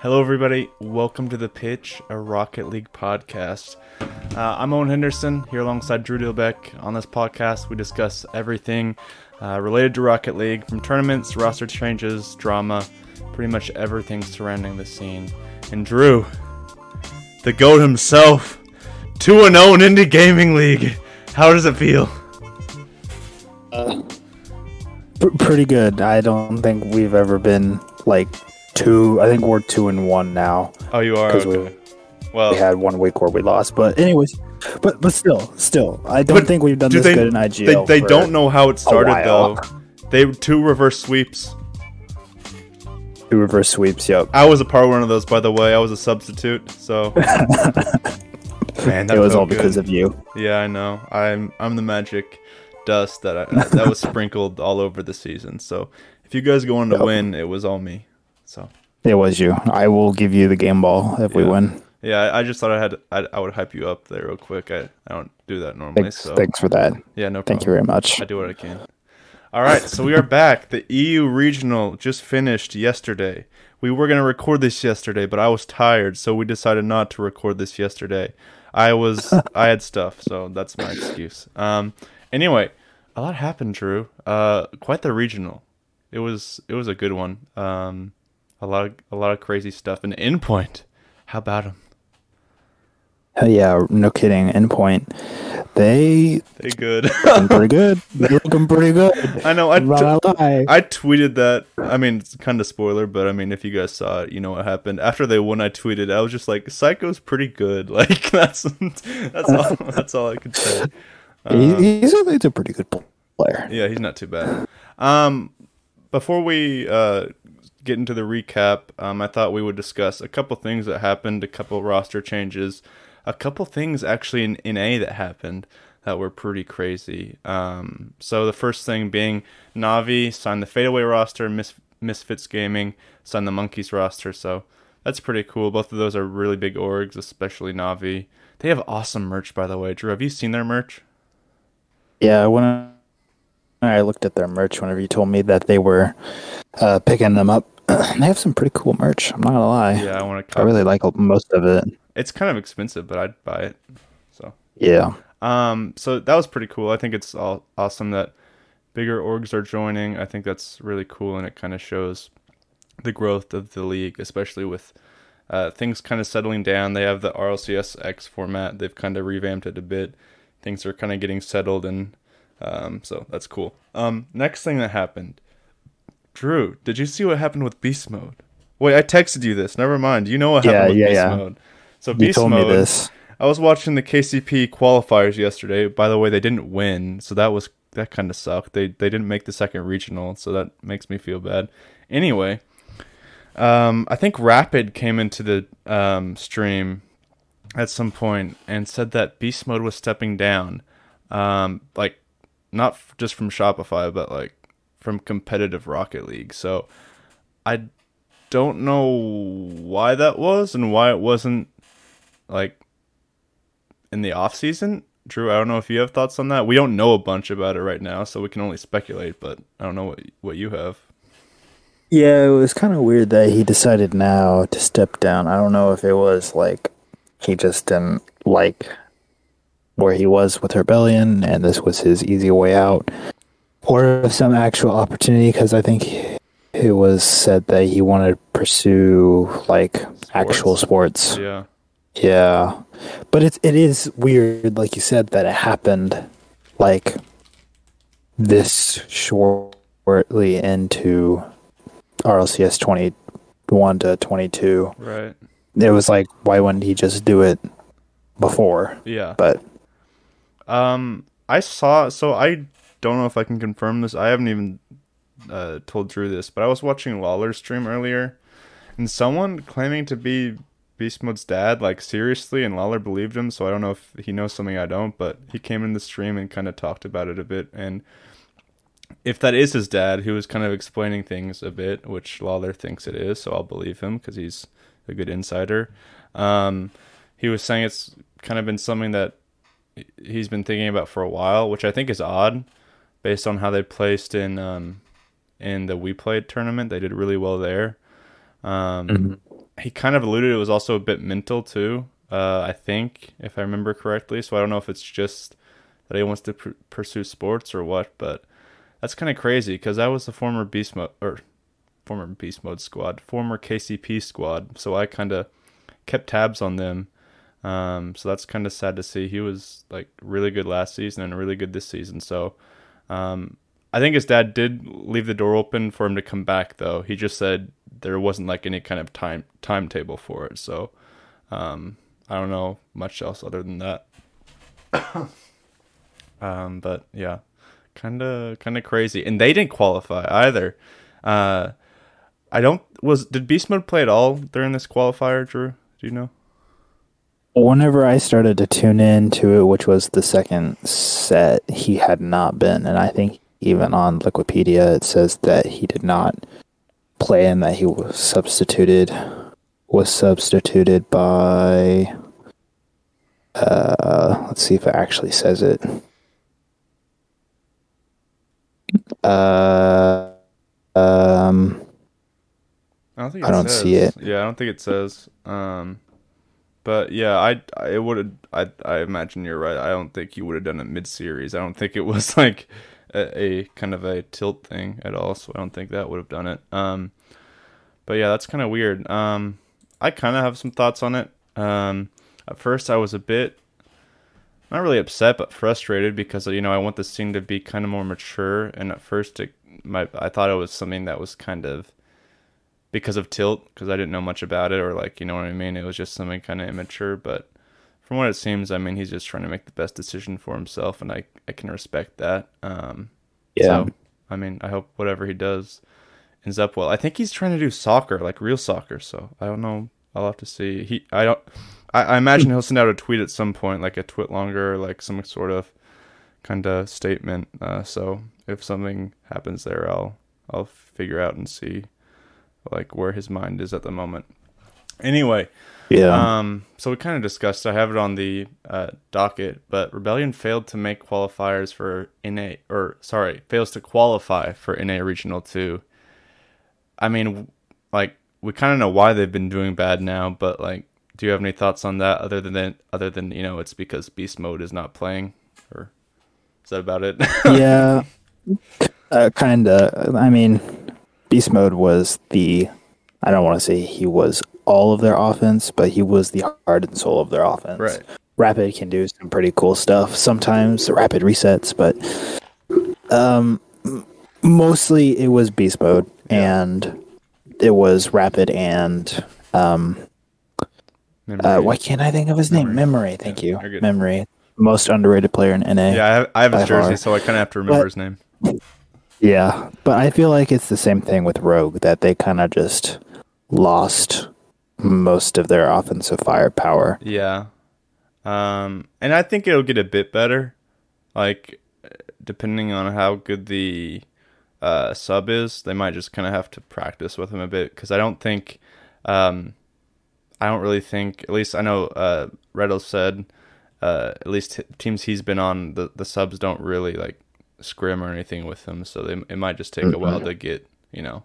Hello, everybody. Welcome to the Pitch, a Rocket League podcast. Uh, I'm Owen Henderson here alongside Drew Dilbeck. On this podcast, we discuss everything uh, related to Rocket League, from tournaments, roster changes, drama, pretty much everything surrounding the scene. And Drew, the GOAT himself, 2 0 in Indie Gaming League. How does it feel? P- pretty good. I don't think we've ever been like two. I think we're two and one now. Oh, you are? 'Cause we- Well, We had one week where we lost, but anyways, but but still, still, I don't But think we've done do this they, good in IGL. they for- don't know how it started, though. They two reverse sweeps. two reverse sweeps. Yep, I was a part of one of those, by the way. I was a substitute, so. Man, that it was all because of you. Yeah, I know. I'm I'm the magic dust that I, that was sprinkled all over the season. So if you guys go on to Yep. win, it was all me. So It was you. I will give you the game ball if we win. yeah, I, I just thought I had I, I would hype you up there real quick. I, I don't do that normally. Thanks, so thanks for that. yeah, no problem. Thank you very much. I do what I can. All right, so we are back. The EU regional just finished yesterday. We were going to record this yesterday, but I was tired, so we decided not to record this yesterday. I was I had stuff, so that's my excuse. Um anyway, a lot happened, Drew. Uh quite the regional. It was it was a good one. Um a lot of a lot of crazy stuff and endpoint. How about him? Hell yeah, no kidding. Endpoint, they They good. pretty good. They're looking pretty good. I know I t-. I tweeted that. I mean, it's kind of spoiler, but I mean, if you guys saw it, you know what happened. After they won, I tweeted. I was just like, "Seikoo's pretty good." Like that's that's all. That's all I could say. He- he's, a, he's a pretty good player. Yeah, he's not too bad. Um, before we uh get into the recap, um, I thought we would discuss a couple things that happened, a couple roster changes, a couple things actually in, in NA that happened that were pretty crazy. Um, so the first thing being Navi signed the fadeaway roster, Mis- Misfits Gaming signed the Monkeys roster. So that's pretty cool. Both of those are really big orgs, especially Navi. They have awesome merch, by the way. Drew, have you seen their merch? Yeah, when I looked at their merch, whenever you told me that they were uh, picking them up, they have some pretty cool merch. I'm not gonna lie. Yeah, I want to. I really like most of it. It's kind of expensive, but I'd buy it. So, Yeah, um, so that was pretty cool. I think it's all awesome that bigger orgs are joining. I think that's really cool, and it kind of shows the growth of the league, especially with uh, things kind of settling down. They have the RLCS X format. They've kind of revamped it a bit. Things are kind of getting settled, and um, so that's cool. Um, next thing that happened, Drew, did you see what happened with Beast Mode? Wait, I texted you this. Never mind. You know what Yeah, happened with yeah, Beast yeah. Mode. So you Beast told Mode. me this. I was watching the KCP qualifiers yesterday. By the way, they didn't win, so that was that kind of sucked. They they didn't make the second regional, so that makes me feel bad. Anyway, um, I think Rapid came into the um, stream at some point and said that Beast Mode was stepping down, um, like not f- just from Shopify, but like from competitive Rocket League. So I don't know why that was and why it wasn't like in the off season. Drew, I don't know if you have thoughts on that. We don't know a bunch about it right now, so we can only speculate. But I don't know what what you have. Yeah, it was kind of weird that he decided now to step down. I don't know if it was like he just didn't like where he was with Rebellion, and this was his easy way out, or if some actual opportunity. Because I think it was said that he wanted to pursue like actual sports. Yeah, Yeah, but it's it is weird, like you said, that it happened like this shortly into RLCS twenty one to twenty two. right. It was like, why wouldn't he just do it before? Yeah. But Um, I saw. So I don't know if I can confirm this. I haven't even uh, told Drew this, but I was watching Lawler's stream earlier, and someone claiming to be Beast Mode's dad, like seriously, and Lawler believed him. So I don't know if he knows something I don't, but he came in the stream and kind of talked about it a bit. And if that is his dad, he was kind of explaining things a bit, which Lawler thinks it is. So I'll believe him because he's a good insider. Um, he was saying it's kind of been something that he's been thinking about for a while, which I think is odd, based on how they placed in um, in the We Played tournament. They did really well there. Um, he kind of alluded it was also a bit mental too. Uh, I think if I remember correctly. So I don't know if it's just that he wants to pr- pursue sports or what, but that's kind of crazy because that was the former beast mode or former beast mode squad, former KCP squad. So I kind of kept tabs on them. Um, so that's kind of sad to see. He was like really good last season and really good this season. So um, I think his dad did leave the door open for him to come back, though. He just said there wasn't like any kind of time timetable for it. So um, I don't know much else other than that. um, but yeah, kind of kind of crazy, and they didn't qualify either. Uh, I don't was did Beast Mode play at all during this qualifier, Drew? Do you know? Whenever I started to tune in to it, which was the second set, he had not been, and I think even on Wikipedia it says that he did not play and that he was substituted was substituted by uh let's see if it actually says it uh um I don't think I don't see it. Yeah, I don't think it says. Um, but yeah, I I would I I imagine you're right. I don't think he would have done it mid series. I don't think it was like a, a, kind of a tilt thing at all. So I don't think that would have done it. Um, but yeah, that's kind of weird. Um, I kind of have some thoughts on it. Um, at first, I was a bit not really upset, but frustrated because you know I want the scene to be kind of more mature. And at first, it, my I thought it was something that was kind of because of tilt because I didn't know much about it or like you know what I mean. It was just something kind of immature, but from what it seems, I mean he's just trying to make the best decision for himself, and I I can respect that. Um, Yeah. So, I mean, I hope whatever he does ends up well. I think he's trying to do soccer, like real soccer. So I don't know. I'll have to see. He I don't. I, I imagine he'll send out a tweet at some point, like a tweet longer, like some sort of kind of statement. Uh, so if something happens there, I'll I'll figure out and see like where his mind is at the moment. Anyway, yeah um, so we kind of discussed. I have it on the uh, docket, but Rebellion failed to make qualifiers for NA, or sorry, fails to qualify for NA Regional Two. I mean, like we kind of know why they've been doing bad now, but like, do you have any thoughts on that? Other than other than you know, it's because Beast Mode is not playing, or is that about it? yeah uh, kind of i mean beast mode was the i don't want to say he was all of their offense but he was the heart and soul of their offense. Right. rapid can do some pretty cool stuff sometimes rapid resets but um mostly it was beast mode and it was rapid and um uh, why can't i think of his name? Memory. Thank Yeah, you. memory. Most underrated player in na Yeah, I have, I have his jersey, far. so I kind of have to remember But- his name. Yeah, but I feel like it's the same thing with Rogue that they kind of just lost most of their offensive firepower. Yeah. Um, and I think it'll get a bit better, like depending on how good the uh, sub is. They might just kind of have to practice with him a bit because I don't think, um, I don't really think. At least I know uh, Reddle said, uh, at least t- teams he's been on, the the subs don't really like scrim or anything with them, so they, it might just take a while to get you know,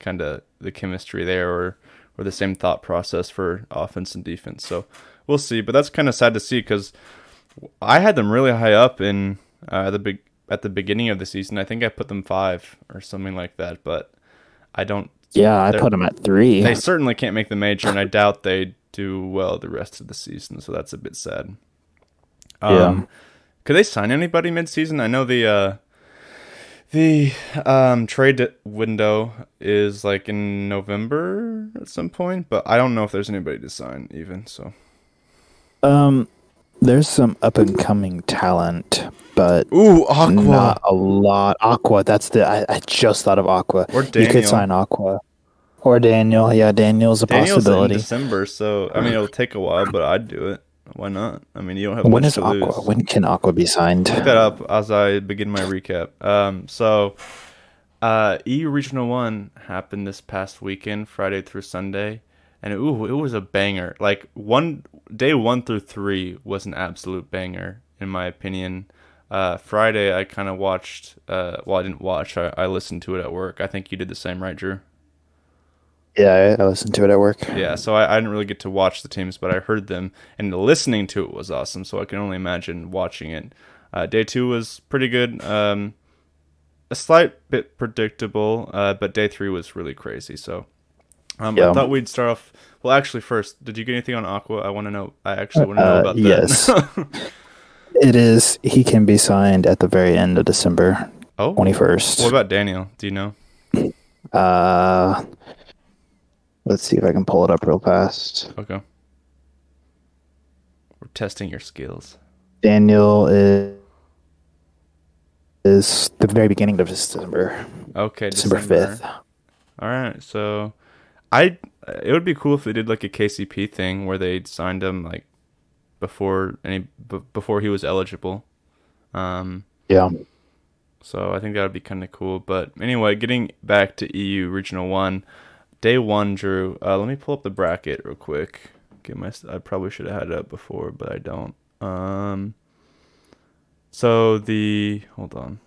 kind of the chemistry there or or the same thought process for offense and defense. So we'll see. But that's kind of sad to see because I had them really high up in uh, the big at the beginning of the season. I think I put them five or something like that. But I don't. Yeah, I put them at three. They certainly can't make the major, and I doubt they do well the rest of the season. So that's a bit sad. Um, Yeah. Could they sign anybody mid-season? I know the uh, the um, trade window is like in November at some point, but I don't know if there's anybody to sign even. So Um, there's some up and coming talent, but ooh, Aqua not a lot. Aqua, that's the. I, I just thought of Aqua. or You could sign Aqua or Daniel. Yeah, Daniel's a Daniel's possibility. in December, so I mean it'll take a while, but I'd do it. Why not? I mean you don't have When to Aqua? lose. When can Aqua be signed? Look that up as I begin my recap. Um, so, uh, EU Regional One happened this past weekend, Friday through Sunday, and ooh, it was a banger. Like one day one through three was an absolute banger in my opinion. Uh, Friday I kind of watched. Uh, well, I didn't watch. I, I listened to it at work. I think you did the same, right, Drew? Yeah, I, I listened to it at work. Yeah, so I, I didn't really get to watch the teams, but I heard them, and listening to it was awesome. So I can only imagine watching it. Uh, day two was pretty good. Um, a slight bit predictable, uh, but day three was really crazy. So um, I thought we'd start off. Well, actually, first, did you get anything on Aqua? I want to know. I actually want to know Uh, about that. yes. It is. He can be signed at the very end of December Oh, 21st. what about Daniel? Do you know? Uh, let's see if I can pull it up real fast. Okay. We're testing your skills. Daniel is is the very beginning of December, Okay, December fifth. All right, so I it would be cool if they did like a KCP thing where they signed him like before any b- before he was eligible. Um, Yeah. so I think that would be kind of cool. But anyway, getting back to EU Regional One, day one, Drew. Uh, let me pull up the bracket real quick. Get my I probably should have had it up before, but I don't. Um, so the hold on.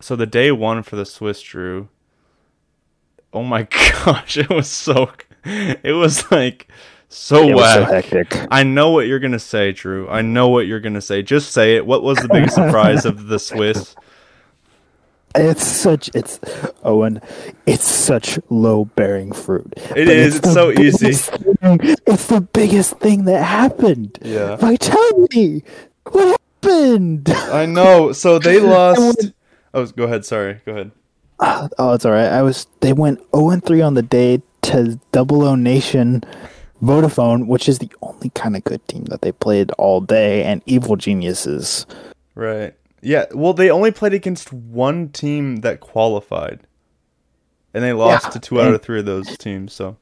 So the day one for the Swiss Drew. Oh my gosh, it was so it was like so It was so hectic. I know what you're gonna say, Drew. I know what you're gonna say. Just say it. What was the biggest surprise of the Swiss? It's such it's oh, Owen. It's such low bearing fruit. It is, it's the so easy. thing- It's the biggest thing that happened. Yeah. Vitality. What happened? I know. So they lost. Oh, go ahead. Sorry. Go ahead. Oh, it's all right. I was. They went zero and three on the day to Double O Nation, Vodafone, which is the only kind of good team that they played all day, and Evil Geniuses. Right. Yeah. Well, they only played against one team that qualified, and they lost Yeah, to two out of three of those teams. So.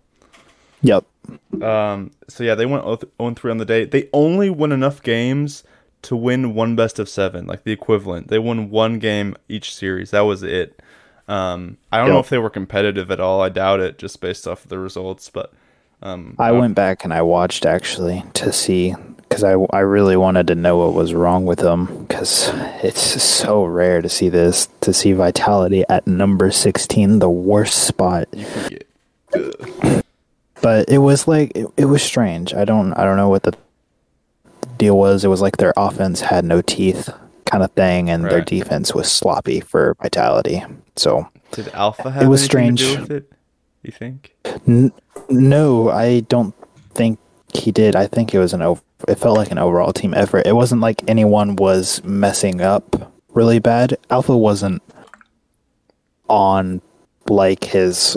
Yep. Um, so yeah, they went 0 3 on the day. They only won enough games to win one best of seven, like the equivalent. They won one game each series. That was it. Um, I don't know if they were competitive at all. I doubt it, just based off of the results. But um, I went back and I watched actually to see because I, I really wanted to know what was wrong with them because it's so rare to see this to see Vitality at number sixteen, the worst spot. You can get, But it was like it, it was strange. I don't I don't know what the deal was. It was like their offense had no teeth kind of thing, and their defense was sloppy for Vitality. So did Alpha have was anything to strange. it? You think? N- no, I don't think he did. I think it was an over. It felt like an overall team effort. It wasn't like anyone was messing up really bad. Alpha wasn't on like his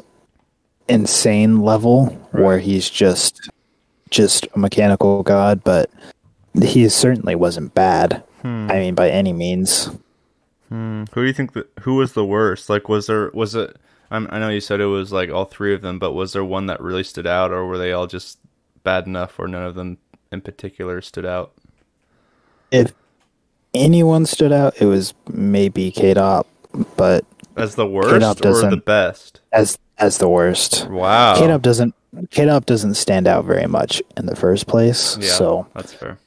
insane level where he's just just a mechanical god, but he certainly wasn't bad. Hmm. I mean, by any means. Hmm. Who do you think that? Who was the worst? Like, was there? Was it? I'm, I know you said it was like all three of them, but was there one that really stood out, or were they all just bad enough, or none of them in particular stood out? If anyone stood out, it was maybe Kaydop, but As the worst or the best? as as the worst. Wow. Kaydop doesn't Kaydop doesn't stand out very much in the first place, yeah, so that's fair.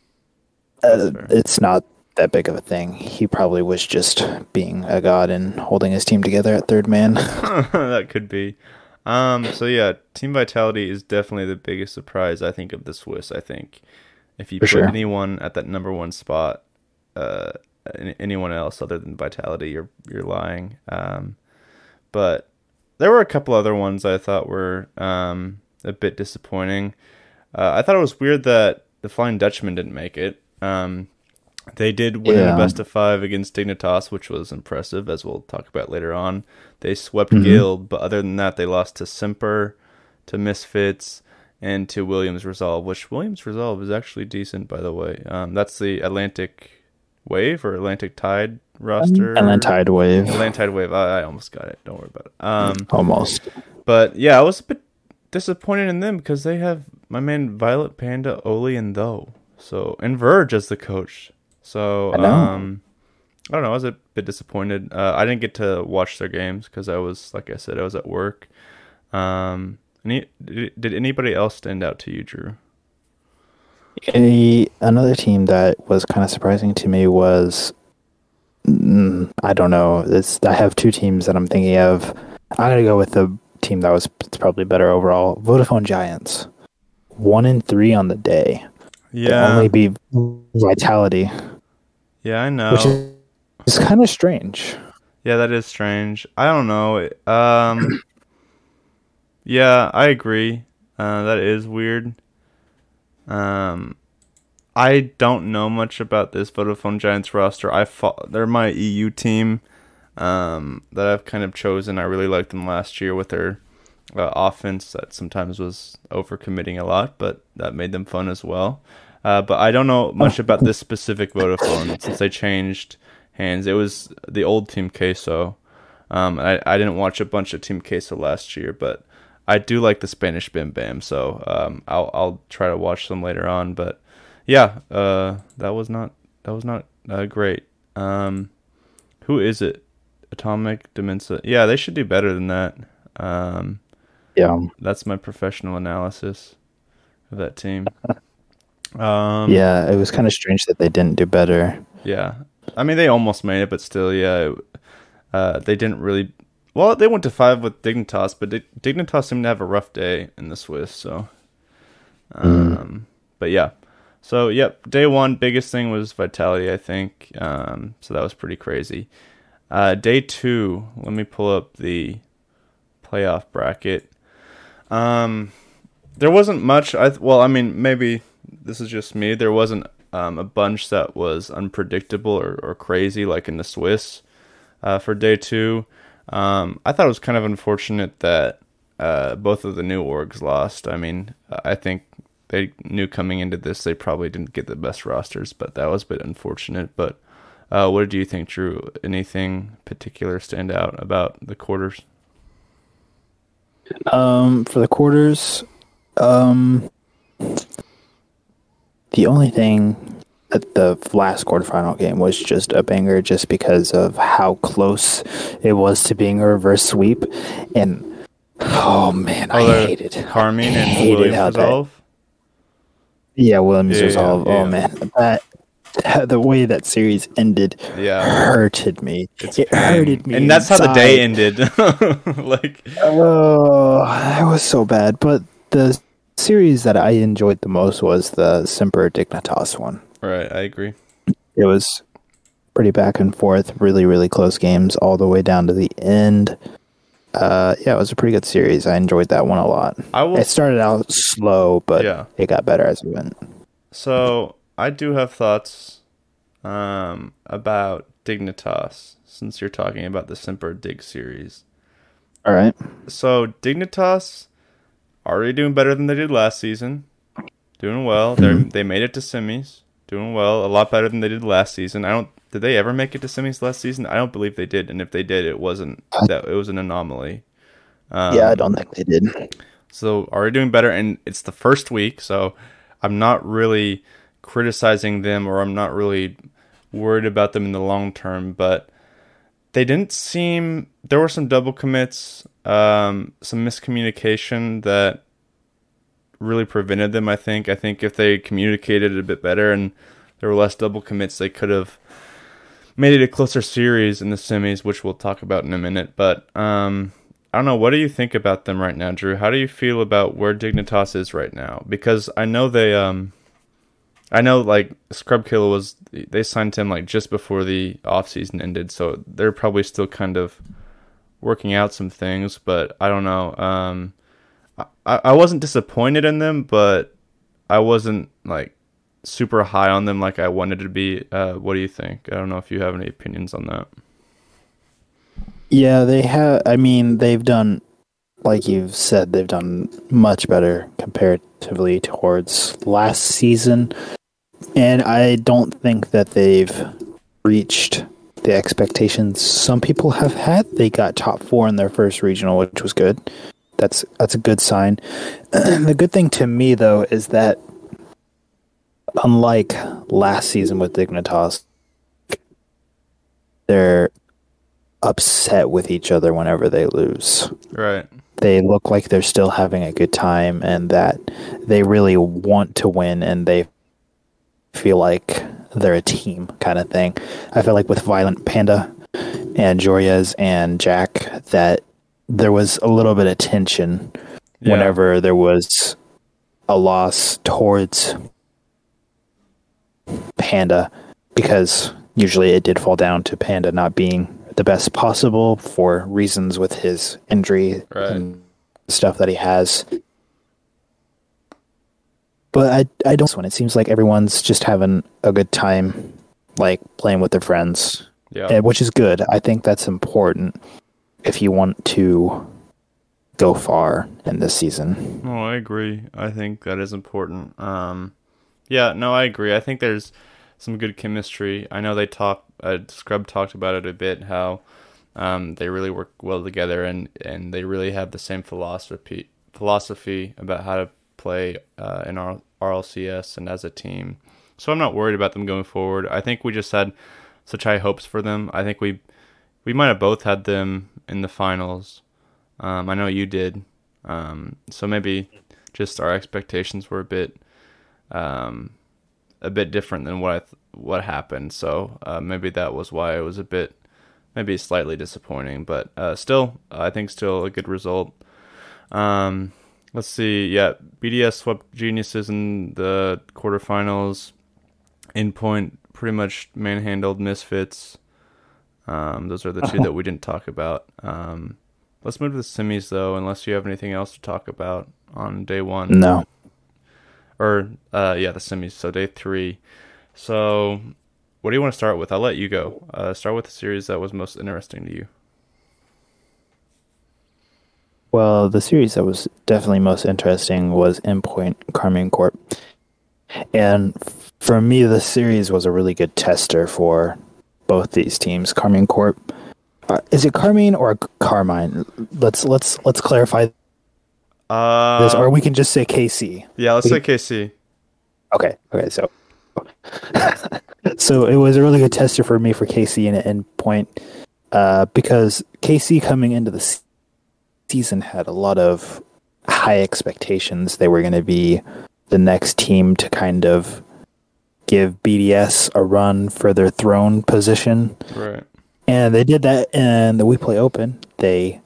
uh, That's fair. it's not that big of a thing. He probably was just being a god and holding his team together at third man. that could be. Um. So yeah, Team Vitality is definitely the biggest surprise I think of the Swiss. I think if you For put sure. anyone at that number one spot, uh, anyone else other than Vitality, you're you're lying. Um, but there were a couple other ones I thought were um a bit disappointing. Uh, I thought it was weird that the Flying Dutchman didn't make it. Um, they did win in Yeah. a best of five against Dignitas, which was impressive, as we'll talk about later on. They swept Mhm. Guild, but other than that, they lost to Semper, to Misfits, and to Williams Resolve, which Williams Resolve is actually decent, by the way. Um, that's the Atlantic Wave or Atlantic Tide roster. and then Tide Wave. Atlantic Tide Wave. I, I almost got it. Don't worry about it. Um, Almost. but yeah, I was a bit disappointed in them because they have my man Violent Panda, Oli, and Though. So and Verge as the coach. So I know. um, I don't know. I was a bit disappointed. Uh, I didn't get to watch their games because I was, like I said, I was at work. Um, any, did, did anybody else stand out to you, Drew? A, another team that was kind of surprising to me was mm, I don't know. It's I have two teams that I'm thinking of. I'm gonna go with the team that was probably better overall. Vodafone Giants, one in three on the day. Yeah. Only be Vitality. Yeah, I know. Which is, is kind of strange. Yeah, that is strange. I don't know. Um, yeah, I agree. Uh, that is weird. Um, I don't know much about this Vodafone Giants roster. I fought, they're my EU team um, that I've kind of chosen. I really liked them last year with their uh, offense that sometimes was overcommitting a lot, but that made them fun as well. Uh, but I don't know much about this specific Vodafone since they changed hands. It was the old Team Queso. Um, I, I didn't watch a bunch of Team Queso last year, but I do like the Spanish Bim Bam, so um, I'll I'll try to watch them later on. But yeah, uh, that was not that was not uh, great. Um, who is it? Atomic Dimensa. Yeah, they should do better than that. Um, yeah, that's my professional analysis of that team. Um, yeah, it was kind of strange that they didn't do better. Yeah, I mean they almost made it, but still, yeah, uh, they didn't really. Well, they went to five with Dignitas, but Dignitas seemed to have a rough day in the Swiss. So, mm. um, mm. but yeah, so yep, day one biggest thing was vitality, I think. Um, so that was pretty crazy. Uh, day two, let me pull up the playoff bracket. Um, there wasn't much. I th- well, I mean, maybe this is just me. There wasn't um, a bunch that was unpredictable or, or crazy like in the Swiss uh, for day two. Um, I thought it was kind of unfortunate that uh, both of the new orgs lost. I mean, I think they knew coming into this they probably didn't get the best rosters, but that was a bit unfortunate. But uh, what do you think, Drew? Anything particular stand out about the quarters? Um, for the quarters, um, the only thing at the last quarterfinal game was just a banger just because of how close it was to being a reverse sweep. And oh man, oh, I hated Karmine and hated Williams resolve. That, yeah, Williams yeah, resolve. Oh, yeah, oh man, that the way that series ended yeah. hurted me. It's it pain. hurted me. And that's inside. how the day ended. like oh, that was so bad. But the series that I enjoyed the most was the Semper Dignitas one. Right, I agree. It was pretty back and forth, really, really close games all the way down to the end. Uh, yeah, it was a pretty good series. I enjoyed that one a lot. I will... It started out slow, but yeah. it got better as it went. So I do have thoughts um, about Dignitas since you're talking about the Semper Dig series. All right. So Dignitas already doing better than they did last season. Doing well. They mm-hmm. they made it to semis. Doing well. A lot better than they did last season. I don't. Did they ever make it to semis last season? I don't believe they did. And if they did, it wasn't that. It was an anomaly. Um, yeah, I don't think they did. So already doing better, and it's the first week, so I'm not really criticizing them, or I'm not really worried about them in the long term. But they didn't seem. There were some double commits um, some miscommunication that really prevented them. I think. I think if they communicated a bit better and there were less double commits, they could have made it a closer series in the semis, which we'll talk about in a minute. But um, I don't know. What do you think about them right now, Drew? How do you feel about where Dignitas is right now? Because I know they, um, I know like Scrub Killa was they signed him like just before the off season ended, so they're probably still kind of working out some things, but I don't know. Um, I, I wasn't disappointed in them, but I wasn't like super high on them like I wanted to be. Uh, what do you think? I don't know if you have any opinions on that. Yeah, they have. I mean, they've done, like you've said, they've done much better comparatively towards last season. And I don't think that they've reached the expectations some people have had. They got top four in their first regional, which was good. That's that's a good sign. the good thing to me though is that unlike last season with Dignitas, they're upset with each other whenever they lose. Right. They look like they're still having a good time and that they really want to win and they feel like they're a team kind of thing. I feel like with Violent Panda and Joreuz and Jack that there was a little bit of tension Yeah. whenever there was a loss towards Panda because usually it did fall down to Panda not being the best possible for reasons with his injury Right. and stuff that he has. But I I don't when it seems like everyone's just having a good time like playing with their friends Yeah. which is good. I think that's important if you want to go far in this season. No, I agree. I think that is important. Um, yeah, no, I agree. I think there's some good chemistry. I know they talk. Uh, Scrub talked about it a bit. How um, they really work well together, and and they really have the same philosophy philosophy about how to play uh, in our RLCS and as a team. So I'm not worried about them going forward. I think we just had such high hopes for them. I think we we might have both had them in the finals. Um, I know you did. Um, so maybe just our expectations were a bit um, a bit different than what I th- what happened. So uh, maybe that was why it was a bit maybe slightly disappointing, but uh, still I think still a good result. Um, let's see. Yeah, BDS swept Geniuses in the quarterfinals. Endpoint pretty much manhandled Misfits. Um, those are the two that we didn't talk about. Um, let's move to the semis though, unless you have anything else to talk about on day one No. or uh yeah the semis so day three so what do you want to start with i'll let you go uh start with the series that was most interesting to you Well, the series that was definitely most interesting was Endpoint Karmine Corp. And for me, the series was a really good tester for both these teams. Karmine Corp. Uh, is it Carmine or Carmine? Let's let's let's clarify uh this, or we can just say KC. yeah let's say kc Okay. Okay. So, so it was a really good tester for me for KC and Endpoint, uh, because KC coming into the season had a lot of high expectations. They were going to be the next team to kind of give BDS a run for their throne position, right and they did that in the We Play Open. They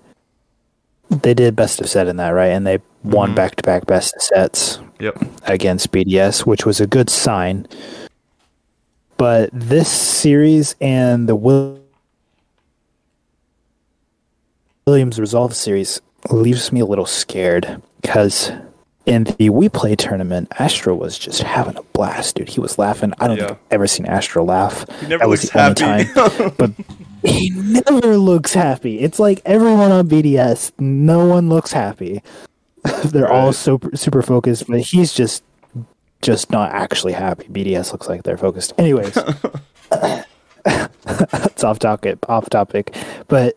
they did best of set in that, right? And they won Mhm. back to back best of sets yep against BDS, which was a good sign. But this series and the Will- Williams Resolve series leaves me a little scared because in the We Play tournament, Astro was just having a blast, dude. He was laughing. I don't Yeah. think I've ever seen Astro laugh. he never That was looks the only happy but he never looks happy. It's like everyone on BDS, no one looks happy. They're all super super focused, but he's just just not actually happy. BDS looks like they're focused. Anyways, it's off topic. Off topic, but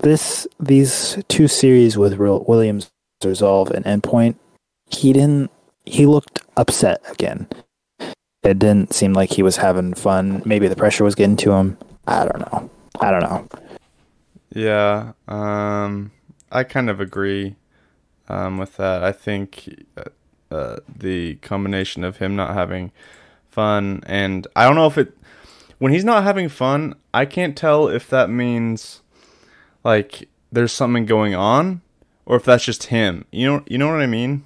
this these two series with Williams Resolve and Endpoint, he didn't. He looked upset again. It didn't seem like he was having fun. Maybe the pressure was getting to him. I don't know. I don't know. yeah um i kind of agree um with that i think uh, uh the combination of him not having fun and i don't know if it when he's not having fun i can't tell if that means like there's something going on or if that's just him you know you know what i mean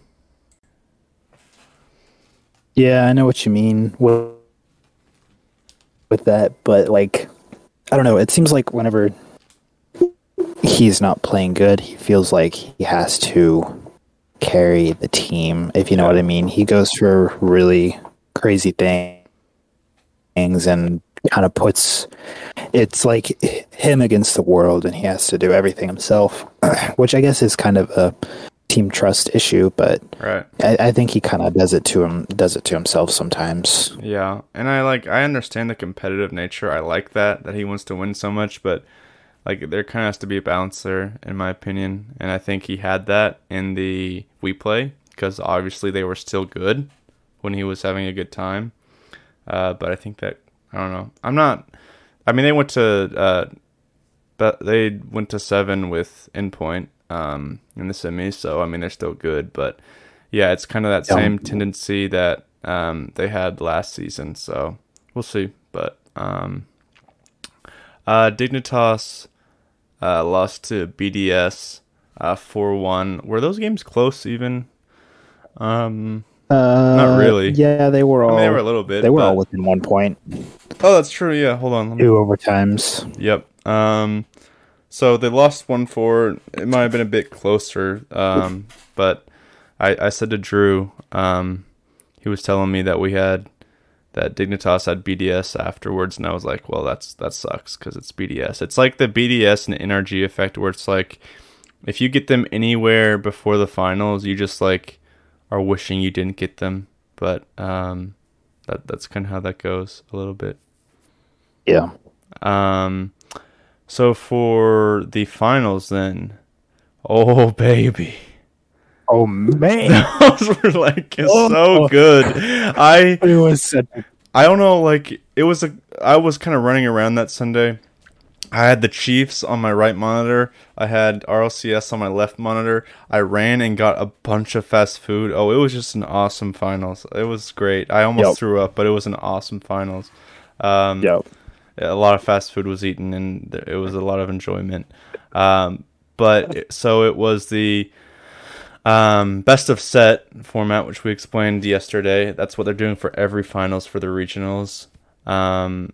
Yeah, I know what you mean with, with that, but like, I don't know. It seems like whenever he's not playing good, he feels like he has to carry the team, if you know what I mean. He goes for really crazy thing- things and kind of puts it's like him against the world and he has to do everything himself, which I guess is kind of a team trust issue, but right I, I think he kind of does it to him, does it to himself sometimes. Yeah, and I like I understand the competitive nature. I like that that he wants to win so much, but like there kind of has to be a balance there, in my opinion. And I think he had that in the we play because obviously they were still good when he was having a good time. Uh, but I think that I don't know. I'm not. I mean, they went to uh, but they went to seven with endpoint um in the semis. So I mean, they're still good, but yeah, it's kind of that Yeah. same tendency that um, they had last season. So we'll see. But um, uh, Dignitas uh, lost to BDS uh, four one. Were those games close even? Um, Uh, Not really. Yeah, they were all. I mean, they were a little bit. they were all within one point. Oh, that's true. Yeah, hold on. Me Two overtimes. Yep. Um, so they lost one four. It might have been a bit closer. Um, but I, I said to Drew, um, he was telling me that we had that Dignitas had BDS afterwards, and I was like, well, that's that sucks because it's BDS. It's like the BDS and NRG effect, where it's like if you get them anywhere before the finals, you just like are wishing you didn't get them. But um, that that's kind of how that goes a little bit. Yeah. Um, so for the finals, then, oh baby, Oh man, those were like so Oh. good. I it was I don't know, like it was a. I was kind of running around that Sunday. I had the Chiefs on my right monitor. I had RLCS on my left monitor. I ran and got a bunch of fast food. Oh, it was just an awesome finals. It was great. I almost Yep. threw up, but it was an awesome finals. Um, Yep. a lot of fast food was eaten and it was a lot of enjoyment. Um, but so it was the um, best of set format, which we explained yesterday. That's what they're doing for every finals for the regionals. Um,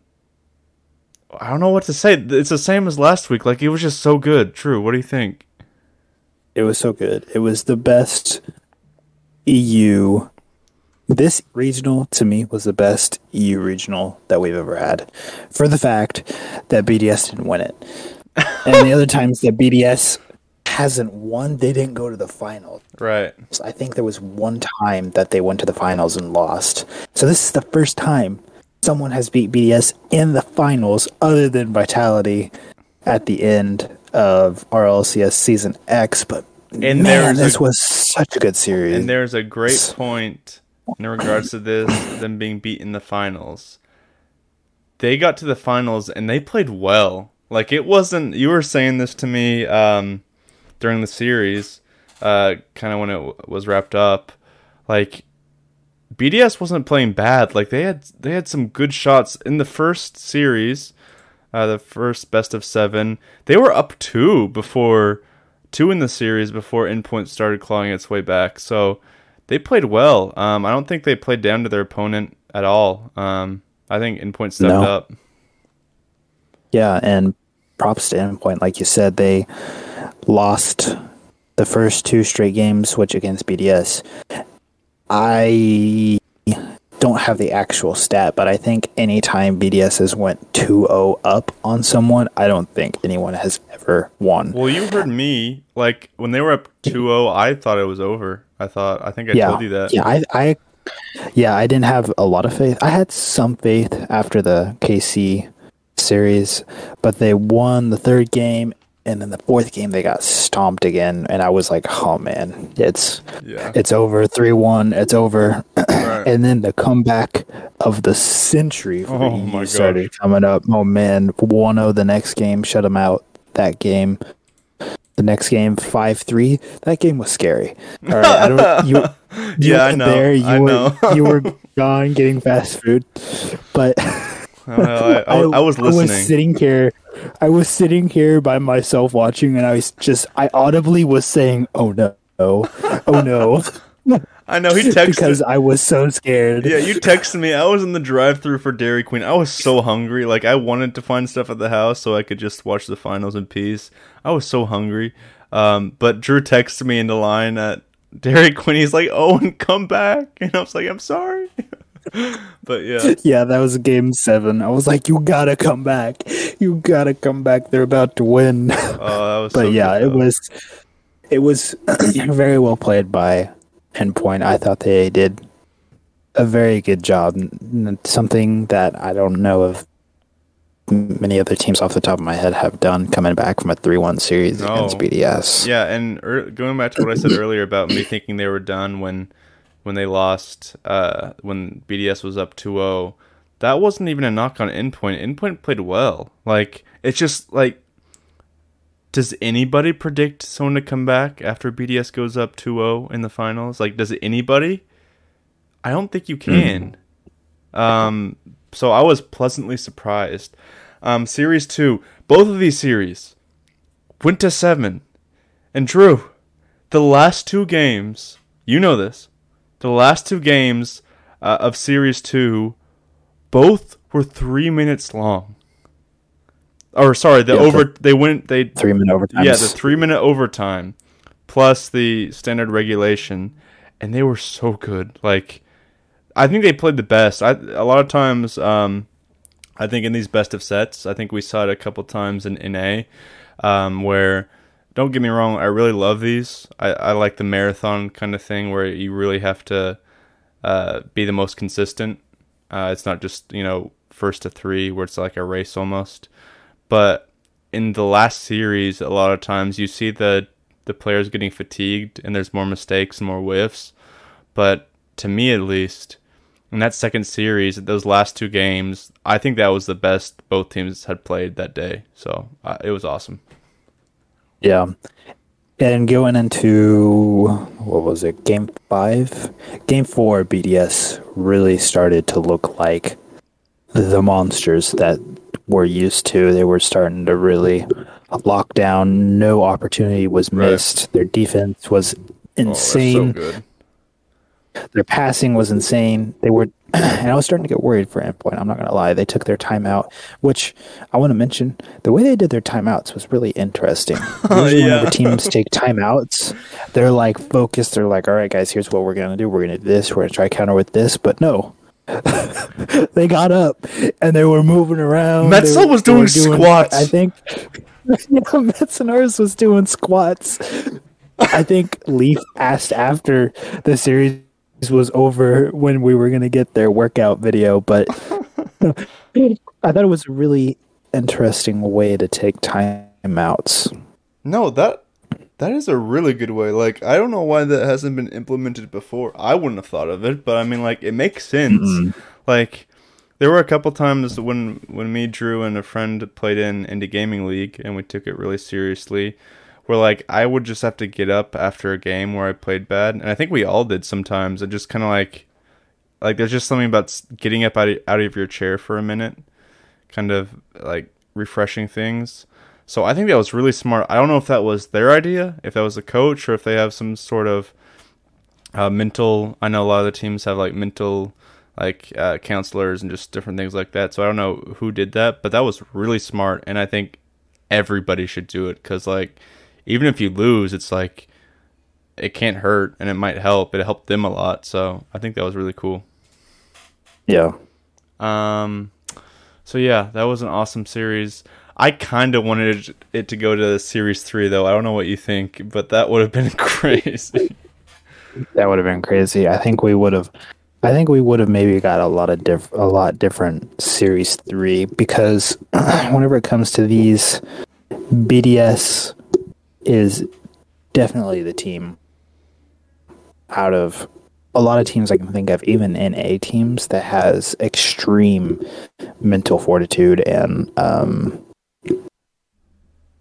I don't know what to say. It's the same as last week. Like it was just so good. True. What do you think? It was so good. It was the best EU. This regional to me was the best EU regional that we've ever had, for the fact that BDS didn't win it, and the other times that BDS hasn't won, they didn't go to the final. Right. So I think there was one time that they went to the finals and lost. So this is the first time someone has beat BDS in the finals, other than Vitality at the end of RLCS Season X. But And man, this a- was such a good series. And there's a great point in regards to this, them being beat in the finals. They got to the finals and they played well. Like it wasn't. You were saying this to me um, during the series, uh, kind of when it w- was wrapped up. Like BDS wasn't playing bad. Like they had they had some good shots in the first series, uh, the first best of seven. They were up two before two in the series before Endpoint started clawing its way back. So they played well. Um, I don't think they played down to their opponent at all. Um, I think Endpoint stepped No. up. yeah, and props to Endpoint, like you said, they lost the first two straight games, which against BDS. I don't have the actual stat, but I think anytime BDS has went 2-0 up on someone, I don't think anyone has ever won. Well, you heard me like when they were up 2-0, I thought it was over. I thought I think I yeah, told you that. yeah, I, I, yeah, I didn't have a lot of faith. I had some faith after the KC series, but they won the third game, and then the fourth game they got stomped again, and I was like, oh man, it's Yeah. it's over, three one, it's over, Right. and then the comeback of the century for Oh my started coming up. Oh man, 1-0 the next game, shut them out. That game. The next game, five three. That game was scary. All right, I don't. You, you Yeah, I know, There, you I were know. you were gone getting fast food, but I, I, I, I was sitting here. I was sitting here by myself watching, and I was just. I audibly was saying, "Oh no, oh no," I know he texted because I was so scared. Yeah, you texted me. I was in the drive-through for Dairy Queen. I was so hungry. Like I wanted to find stuff at the house so I could just watch the finals in peace. I was so hungry. Um, but Drew texted me into line at Dairy Queen. He's like, "Owen, come back," and I was like, "I'm sorry." But yeah, Yeah, that was game seven. I was like, "You gotta come back! You gotta come back! They're about to win." oh, that was. but so yeah, good, it was it was very well played by Endpoint. I thought they did a very good job. Something that I don't know if m- many other teams off the top of my head have done coming back from a 3-1 series No. against BDS. Yeah, and er, going back to what I said earlier about me thinking they were done when when they lost uh, when BDS was up 2-0, that wasn't even a knock on Endpoint. Endpoint played well. Like it's just like does anybody predict someone to come back after BDS goes up 2-0 in the finals? Like does anybody? I don't think you can. Um so I was pleasantly surprised. Um series 2, both of these series went to seven. And Drew, the last two games, you know this, the last two games uh, of Series 2, both were three minutes long. Or sorry, the Yeah, over the- they went they Three minute overtime. yeah the three minute overtime plus the standard regulation, and they were so good. Like I think they played the best. I a lot of times, um, I think in these best of sets, I think we saw it a couple times in in NA, um, where don't get me wrong, I really love these. I, I like the marathon kind of thing where you really have to uh, be the most consistent. Uh, it's not just you know first to three where it's like a race almost. But in the last series, a lot of times you see the the players getting fatigued and there's more mistakes and more whiffs. But to me, at least, in that second series, those last two games, I think that was the best both teams had played that day. So uh, it was awesome. Yeah. And going into what was it, game five? Game four, BDS really started to look like the monsters that we're used to. They were starting to really lock down. No opportunity was Right. missed. Their defense was oh, insane. Oh, so. Their passing was insane. They were, and I was starting to get worried for Endpoint. I'm not going to lie. They took their timeout, which I want to mention. The way they did their timeouts was really interesting. Usually, Yeah. whenever teams take timeouts, they're like focused. They're like, "All right, guys, here's what we're going to do. We're going to do this. We're going to try counter with this." But no. they got up and they were moving around. They Metzel was were doing squats. I think yeah, Metsanauris was doing squats. I think Leaf asked after the series was over when we were going to get their workout video, but I thought it was a really interesting way to take timeouts. No, that that is a really good way. Like I don't know why that hasn't been implemented before. I wouldn't have thought of it, but I mean like it makes sense. Hmm. Like there were a couple times when when me, Drew, and a friend played in Indie Gaming League and we took it really seriously. Where like I would just have to get up after a game where I played bad, and I think we all did sometimes. And just kind of like like there's just something about getting up out of, out of your chair for a minute, kind of like refreshing things. So I think that was really smart. I don't know if that was their idea, if that was the coach, or if they have some sort of uh, mental. I know a lot of the teams have like mental like uh, counselors and just different things like that. So I don't know who did that, but that was really smart, and I think everybody should do it because like even if you lose, it's like it can't hurt and it might help. It helped them a lot, so I think that was really cool. Yeah. Um, so yeah, that was an awesome series. I kind of wanted it to go to series three, though. I don't know what you think, but that would have been crazy. That would have been crazy. I think we would have. I think we would have maybe got a lot of diff, a lot different series three because whenever it comes to these, BDS is definitely the team out of a lot of teams I can think of, even NA teams that has extreme mental fortitude and um,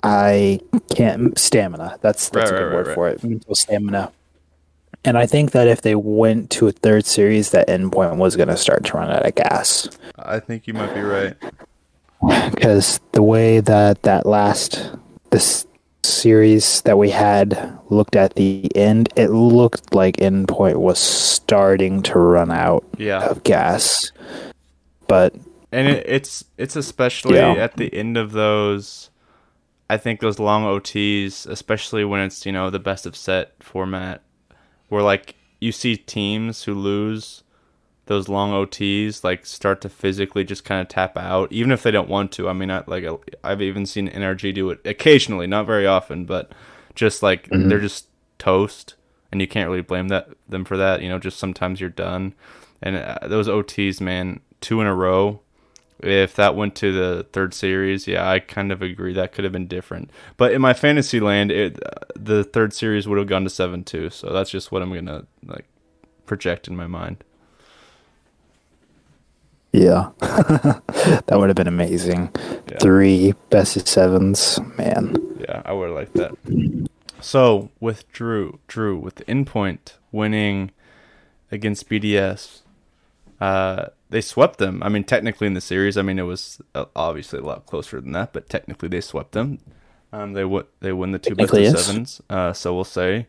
I can't stamina. That's that's Right, a good right, word right, for it. Mental stamina. And I think that if they went to a third series, that endpoint was going to start to run out of gas. I think you might be right. Because the way that that last this series that we had looked at the end, it looked like endpoint was starting to run out Yeah, of gas. But and it, it's it's especially Yeah. at the end of those. I think those long OTs, especially when it's you know the best of set format, where like you see teams who lose those long OTs like start to physically just kind of tap out, even if they don't want to. I mean, I, like I've even seen NRG do it occasionally, not very often, but just like they're just toast, and you can't really blame that them for that. You know, just sometimes you're done, and uh, those OTs, man, two in a row. If that went to the third series, yeah, I kind of agree that could have been different. But in my fantasy land, it, uh, the third series would have gone to seven two. So that's just what I'm gonna like project in my mind. Yeah, that would have been amazing. Yeah. Three best of sevens, man. Yeah, I would have liked that. So with Drew, Drew with the endpoint winning against BDS, uh, they swept them. I mean, technically in the series, I mean it was uh, obviously a lot closer than that, but technically they swept them. Um, they w- they win the two best of yes. sevens. Uh, so we'll say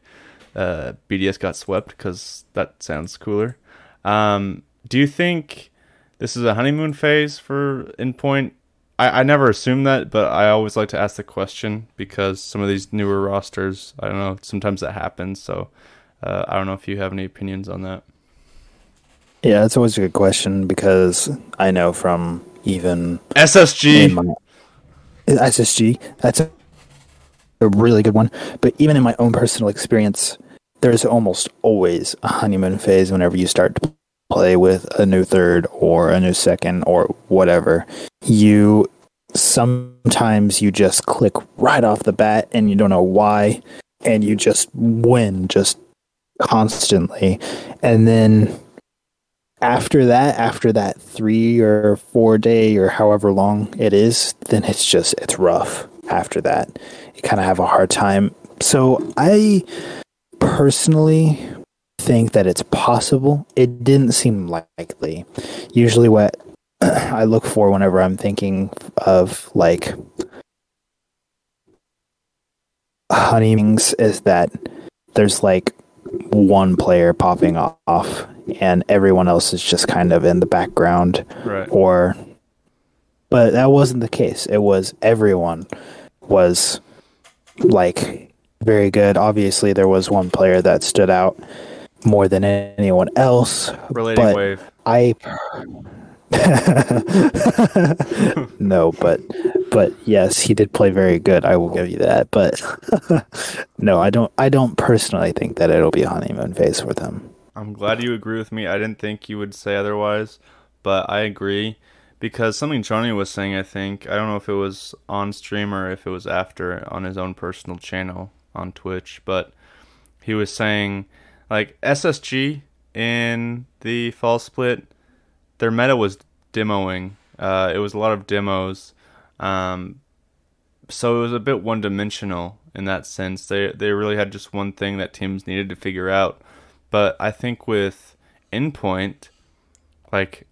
uh, BDS got swept because that sounds cooler. Um, do you think this is a honeymoon phase for Endpoint? I, I never assumed that, but I always like to ask the question because some of these newer rosters, I don't know, sometimes that happens. So uh, I don't know if you have any opinions on that. Yeah, it's always a good question because I know from even SSG. my SSG, that's a, a really good one. But even in my own personal experience, there's almost always a honeymoon phase whenever you start to play with a new third or a new second or whatever. You sometimes you just click right off the bat and you don't know why and you just win just constantly. And then after that, after that three or four day or however long it is, then it's just it's rough. After that, you kind of have a hard time. So I personally think that it's possible. It didn't seem likely. Usually, what I look for whenever I'm thinking of like honeymoons is that there's like one player popping off and everyone else is just kind of in the background Right. or but that wasn't the case it was everyone was like very good obviously there was one player that stood out more than anyone else Relating but wave. i no but but yes he did play very good i will give you that but no i don't i don't personally think that it'll be a honeymoon phase for them I'm glad you agree with me. I didn't think you would say otherwise, but I agree because something Johnny was saying, I think, I don't know if it was on stream or if it was after on his own personal channel on Twitch, but he was saying like SSG in the fall split, their meta was demoing. Uh, it was a lot of demos. Um, so it was a bit one dimensional in that sense. They they really had just one thing that teams needed to figure out. But I think with Endpoint, like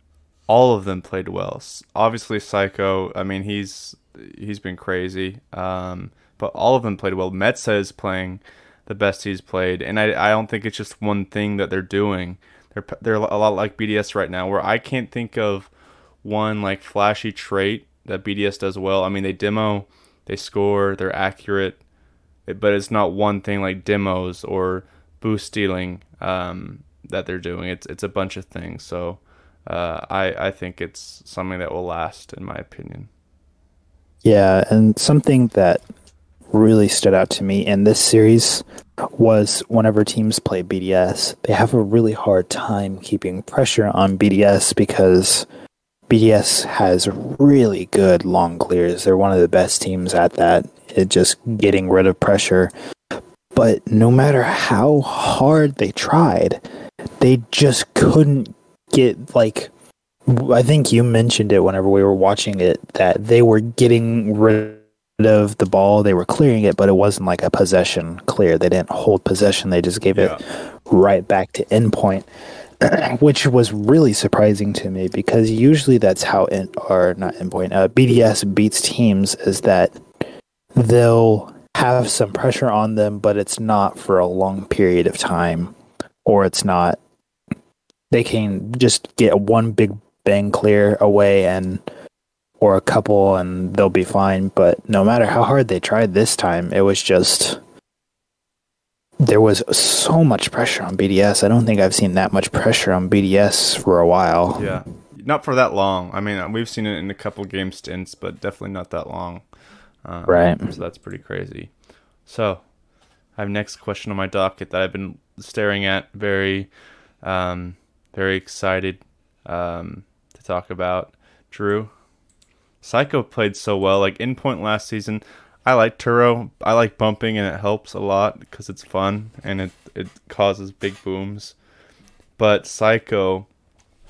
all of them played well. Obviously, Seikoo. I mean, he's he's been crazy. Um, but all of them played well. Metza is playing the best he's played, and I I don't think it's just one thing that they're doing. They're, they're a lot like BDS right now, where I can't think of one like flashy trait that BDS does well. I mean, they demo, they score, they're accurate, but it's not one thing like demos or boost stealing um, that they're doing. It's it's a bunch of things. So uh, I I think it's something that will last, in my opinion. Yeah, and something that really stood out to me in this series was whenever teams play BDS, they have a really hard time keeping pressure on BDS because BDS has really good long clears. They're one of the best teams at that, it just getting rid of pressure. But no matter how hard they tried, they just couldn't get like I think you mentioned it whenever we were watching it that they were getting rid of the ball, they were clearing it, but it wasn't like a possession clear. They didn't hold possession, they just gave it right back to endpoint, which was really surprising to me because usually that's how in or not endpoint uh, BDS beats teams is that they'll have some pressure on them, but it's not for a long period of time, or it's not. They can just get one big bang clear away and or a couple and they'll be fine but no matter how hard they tried this time it was just there was so much pressure on BDS. I don't think I've seen that much pressure on BDS for a while. Yeah, not for that long. I mean, we've seen it in a couple game stints, but definitely not that long. Um, Right. So that's pretty crazy. So, I have next question on my docket that I've been staring at, very, um, very excited um, to talk about. Drew, Seikoo played so well. Like in point last season, I like Turo. I like bumping, and it helps a lot because it's fun and it it causes big booms. But Seikoo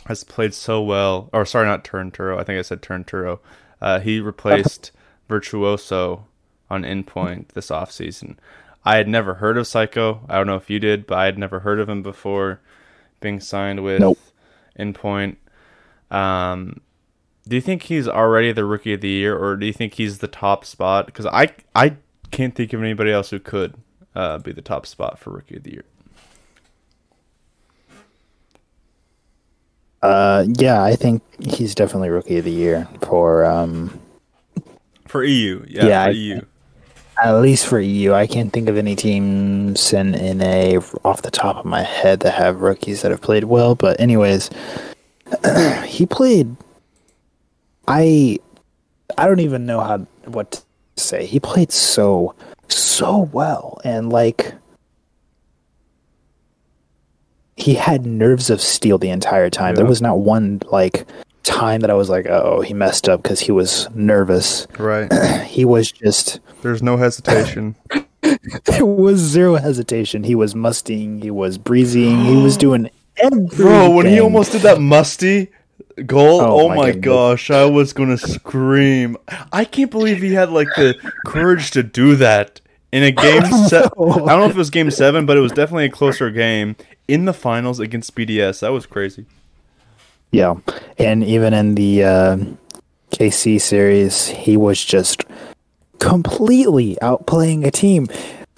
has played so well. Or sorry, not Turn Turo. I think I said Turn Turo. Uh, he replaced Virtuoso on Endpoint this offseason. I had never heard of Seikoo. I don't know if you did, but I had never heard of him before being signed with Nope. Endpoint. Um, do you think he's already the rookie of the year, or do you think he's the top spot? Because I I can't think of anybody else who could uh, be the top spot for rookie of the year. Uh, yeah, I think he's definitely rookie of the year for um for EU. Yeah, Yeah, for I- EU. at least for EU. I can't think of any teams in NA off the top of my head that have rookies that have played well. But anyways, he played. I I don't even know how what to say. He played so so well, and like he had nerves of steel the entire time. There was not one like time that I was like, oh, he messed up because he was nervous. Right. He was just There's no hesitation. there was zero hesitation. He was musting. He was breezing. He was doing everything. Bro, when he almost did that musty goal, Oh oh, my my, gosh, I was gonna scream. I can't believe he had like the courage to do that in a game. Se- I don't know if it was game seven, but it was definitely a closer game in the finals against BDS. That was crazy. yeah, and even in the uh, KC series, he was just completely outplaying a team.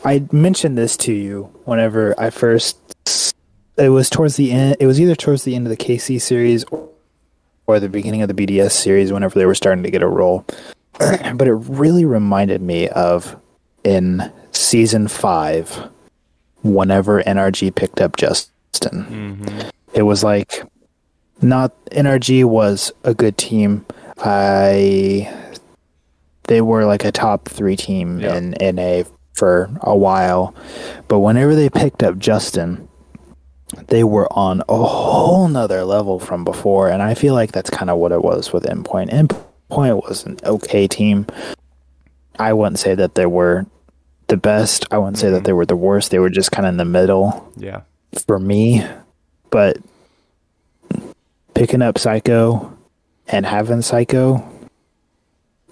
I mentioned this to you whenever I first. It was towards the end. It was either towards the end of the KC series or, or the beginning of the BDS series. Whenever they were starting to get a roll, but it really reminded me of in season five, whenever NRG picked up Justin. Mm-hmm. It was like not NRG was a good team. I they were like a top three team Yeah. in NA for a while, but whenever they picked up Justin, they were on a whole nother level from before, and I feel like that's kind of what it was with Endpoint. Endpoint was an okay team. I wouldn't say that they were the best. I wouldn't say that mm-hmm. they were the worst. They were just kind of in the middle Yeah. for me, but picking up Seikoo and having Seikoo,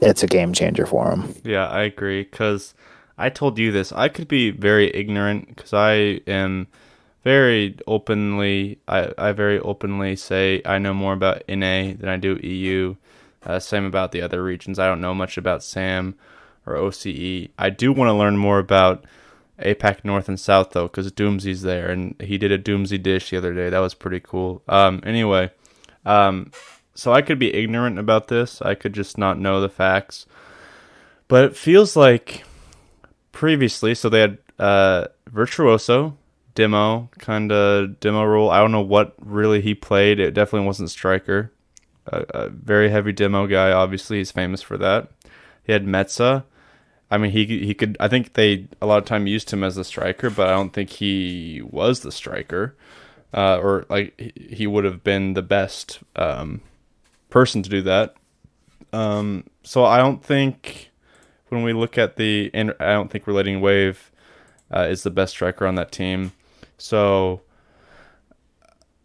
it's a game changer for them. Yeah, I agree. Because I told you this. I could be very ignorant because I am very openly. I, I very openly say I know more about NA than I do EU. Uh, same about the other regions. I don't know much about SAM or OCE. I do want to learn more about APAC North and South though, because Doomsy's there, and he did a Doomsy dish the other day. That was pretty cool. Um, anyway, um, so I could be ignorant about this. I could just not know the facts. But it feels like previously, so they had uh, Virtuoso, demo, kind of demo role. I don't know what really he played. It definitely wasn't striker. A, a very heavy demo guy. Obviously, he's famous for that. He had Metza. I mean, he he could. I think they a lot of time used him as the striker, but I don't think he was the striker, uh, or like he- would have been the best um, person to do that. Um, so I don't think when we look at the, and I don't think RelatingWave uh, is the best striker on that team. So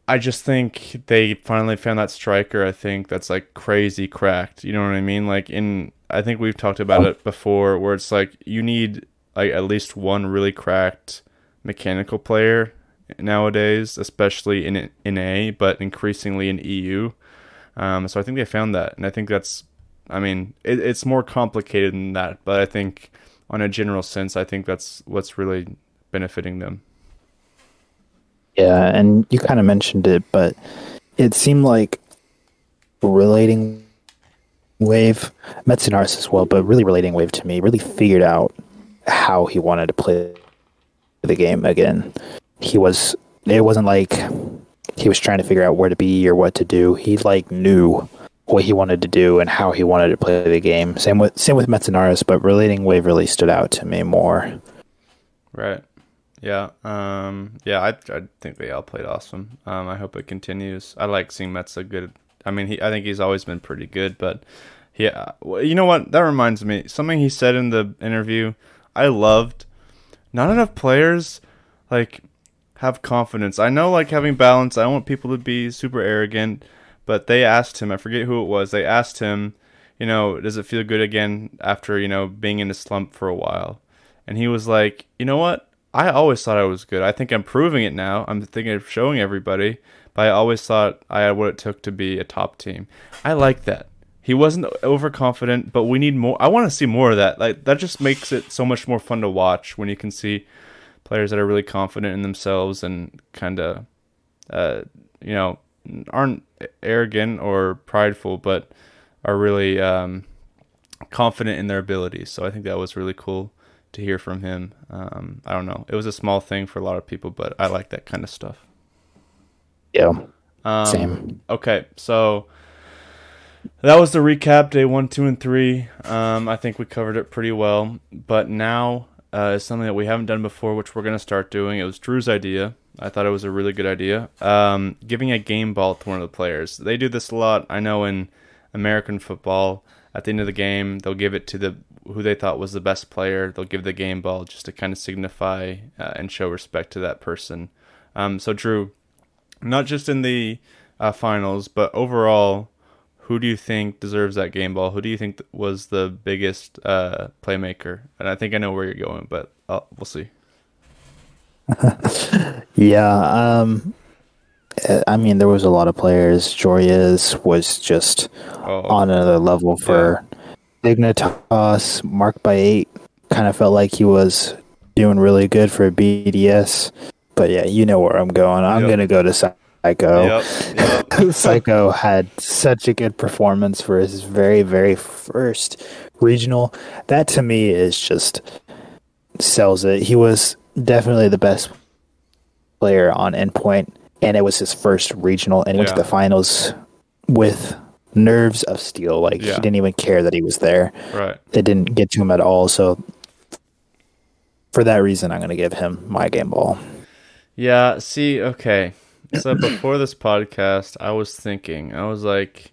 I just think they finally found that striker. I think that's like crazy cracked. You know what I mean? Like in, I think we've talked about it before, where it's like you need like at least one really cracked mechanical player nowadays, especially in in NA, but increasingly in EU. Um, so I think they found that, and I think that's, I mean, it, it's more complicated than that, but I think on a general sense, I think that's what's really benefiting them. Yeah, and you kind of mentioned it, but it seemed like relating wave Metsanauris as well, but really RelatingWave to me really figured out how he wanted to play the game again. He was it wasn't like he was trying to figure out where to be or what to do. He like knew what he wanted to do and how he wanted to play the game. Same with same with Metsanauris, but RelatingWave really stood out to me more. Right. Yeah. Um, yeah, I, I think they all played awesome. Um, I hope it continues. I like seeing Metza good. I mean, he, I think he's always been pretty good, but yeah, well, you know what? That reminds me. Something he said in the interview I loved. Not enough players, like, have confidence. I know, like, having balance, I want people to be super arrogant, but they asked him, I forget who it was, they asked him, you know, does it feel good again after, you know, being in a slump for a while? And he was like, you know what? I always thought I was good. I think I'm proving it now. I'm thinking of showing everybody, but I always thought I had what it took to be a top team. I like that. he wasn't overconfident, but we need more. I want to see more of that. Like that just makes it so much more fun to watch when you can see players that are really confident in themselves and kind of, uh, you know, aren't arrogant or prideful, but are really um, confident in their abilities. So I think that was really cool to hear from him. Um, I don't know. It was a small thing for a lot of people, but I like that kind of stuff. Yeah. Um, Same. Okay, so that was the recap day one, two, and three. Um, I think we covered it pretty well. But now uh, is something that we haven't done before, which we're going to start doing. It was Drew's idea. I thought it was a really good idea. Um, giving a game ball to one of the players. They do this a lot. I know in American football, at the end of the game, they'll give it to the who they thought was the best player. They'll give the game ball just to kind of signify uh, and show respect to that person. Um, so Drew, not just in the uh, finals, but overall, who do you think deserves that game ball? Who do you think was the biggest uh, playmaker? And I think I know where you're going, but uh, we'll see. yeah, um, I mean, there was a lot of players. Joreuz was just oh, on another level for. Dignitas. Mark by eight kind of felt like he was doing really good for BDS. But yeah, you know where I'm going. I'm yep. gonna go to Seikoo. Yep, yep. Seikoo had such a good performance for his very, very first regional. That to me is just sells it. He was definitely the best player on endpoint, and it was his first regional, and he went to the finals with nerves of steel. Like yeah. he didn't even care that he was there. Right. It didn't get to him at all. So for that reason, I'm going to give him my game ball. Yeah. See. Okay. So before this podcast, I was thinking, I was like,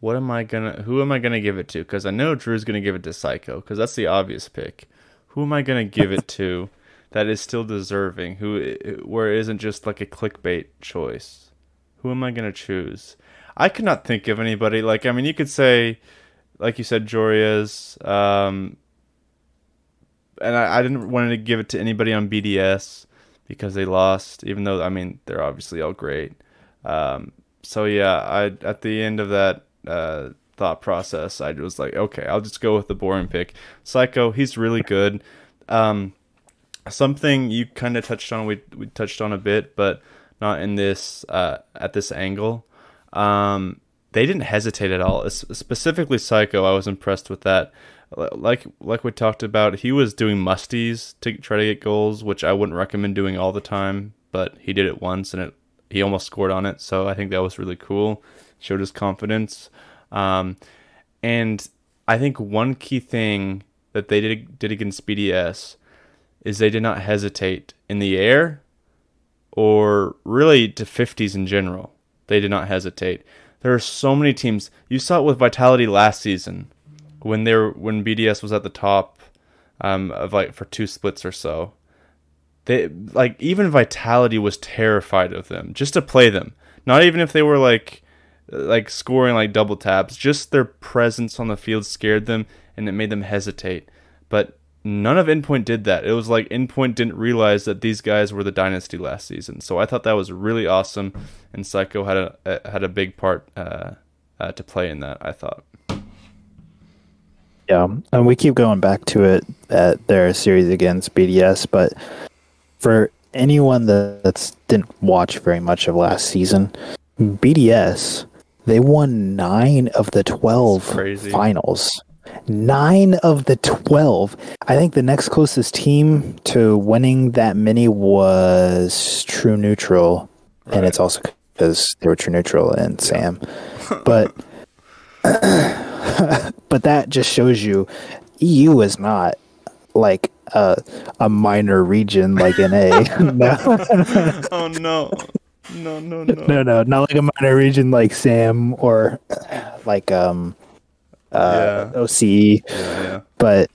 what am I gonna? Who am I gonna give it to? Because I know Drew's gonna give it to Seikoo, because that's the obvious pick. Who am I gonna give it to? that is still deserving, who where it isn't just like a clickbait choice. Who am I gonna choose? I could not think of anybody. Like I mean, you could say, like you said, Joreuz. Um, and I, I didn't want to give it to anybody on BDS because they lost, even though I mean they're obviously all great. Um, so yeah, I at the end of that uh, thought process, I was like, okay, I'll just go with the boring pick. Seikoo, he's really good. Um, something you kind of touched on, we we touched on a bit, but not in this uh, at this angle. Um, they didn't hesitate at all. Specifically, Seikoo, I was impressed with that like like we talked about, he was doing musties to try to get goals, which I wouldn't recommend doing all the time, but he did it once and it he almost scored on it. So I think that was really cool. Showed his confidence. Um, and I think one key thing that they did did against BDS is they did not hesitate in the air or really to 50s in general. They did not hesitate. There are so many teams. You saw it with Vitality last season when they were when BDS was at the top um, of like for two splits or so. They like even Vitality was terrified of them just to play them. Not even if they were like like scoring like double taps, just their presence on the field scared them and it made them hesitate. But none of Endpoint did that. It was like Endpoint didn't realize that these guys were the dynasty last season. So I thought that was really awesome, and Seikoo had a had a big part uh, uh, to play in that. I thought. Yeah, and we keep going back to it at their series against BDS, but for anyone that that's didn't watch very much of last season, BDS they won nine of the twelve finals. Nine of the twelve. I think the next closest team to winning that many was True Neutral, right. and it's also because they were True Neutral and Sam, but. but that just shows you EU is not like a, a minor region like NA. no. oh no. No, no, no. No, no, not like a minor region like Sam or like um uh yeah. OCE. Yeah, yeah. But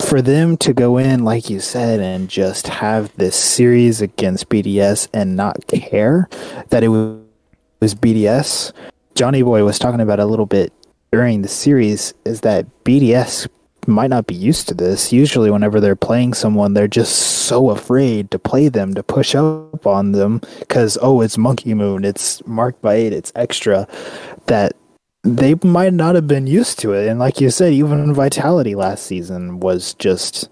for them to go in, like you said, and just have this series against BDS and not care that it was BDS, Johnny Boy was talking about a little bit during the series is that BDS might not be used to this. Usually, whenever they're playing someone, they're just so afraid to play them, to push up on them, because, oh, it's M0nkey M00n, it's marked by eight, it's extra, that they might not have been used to it. And like you said, even Vitality last season was just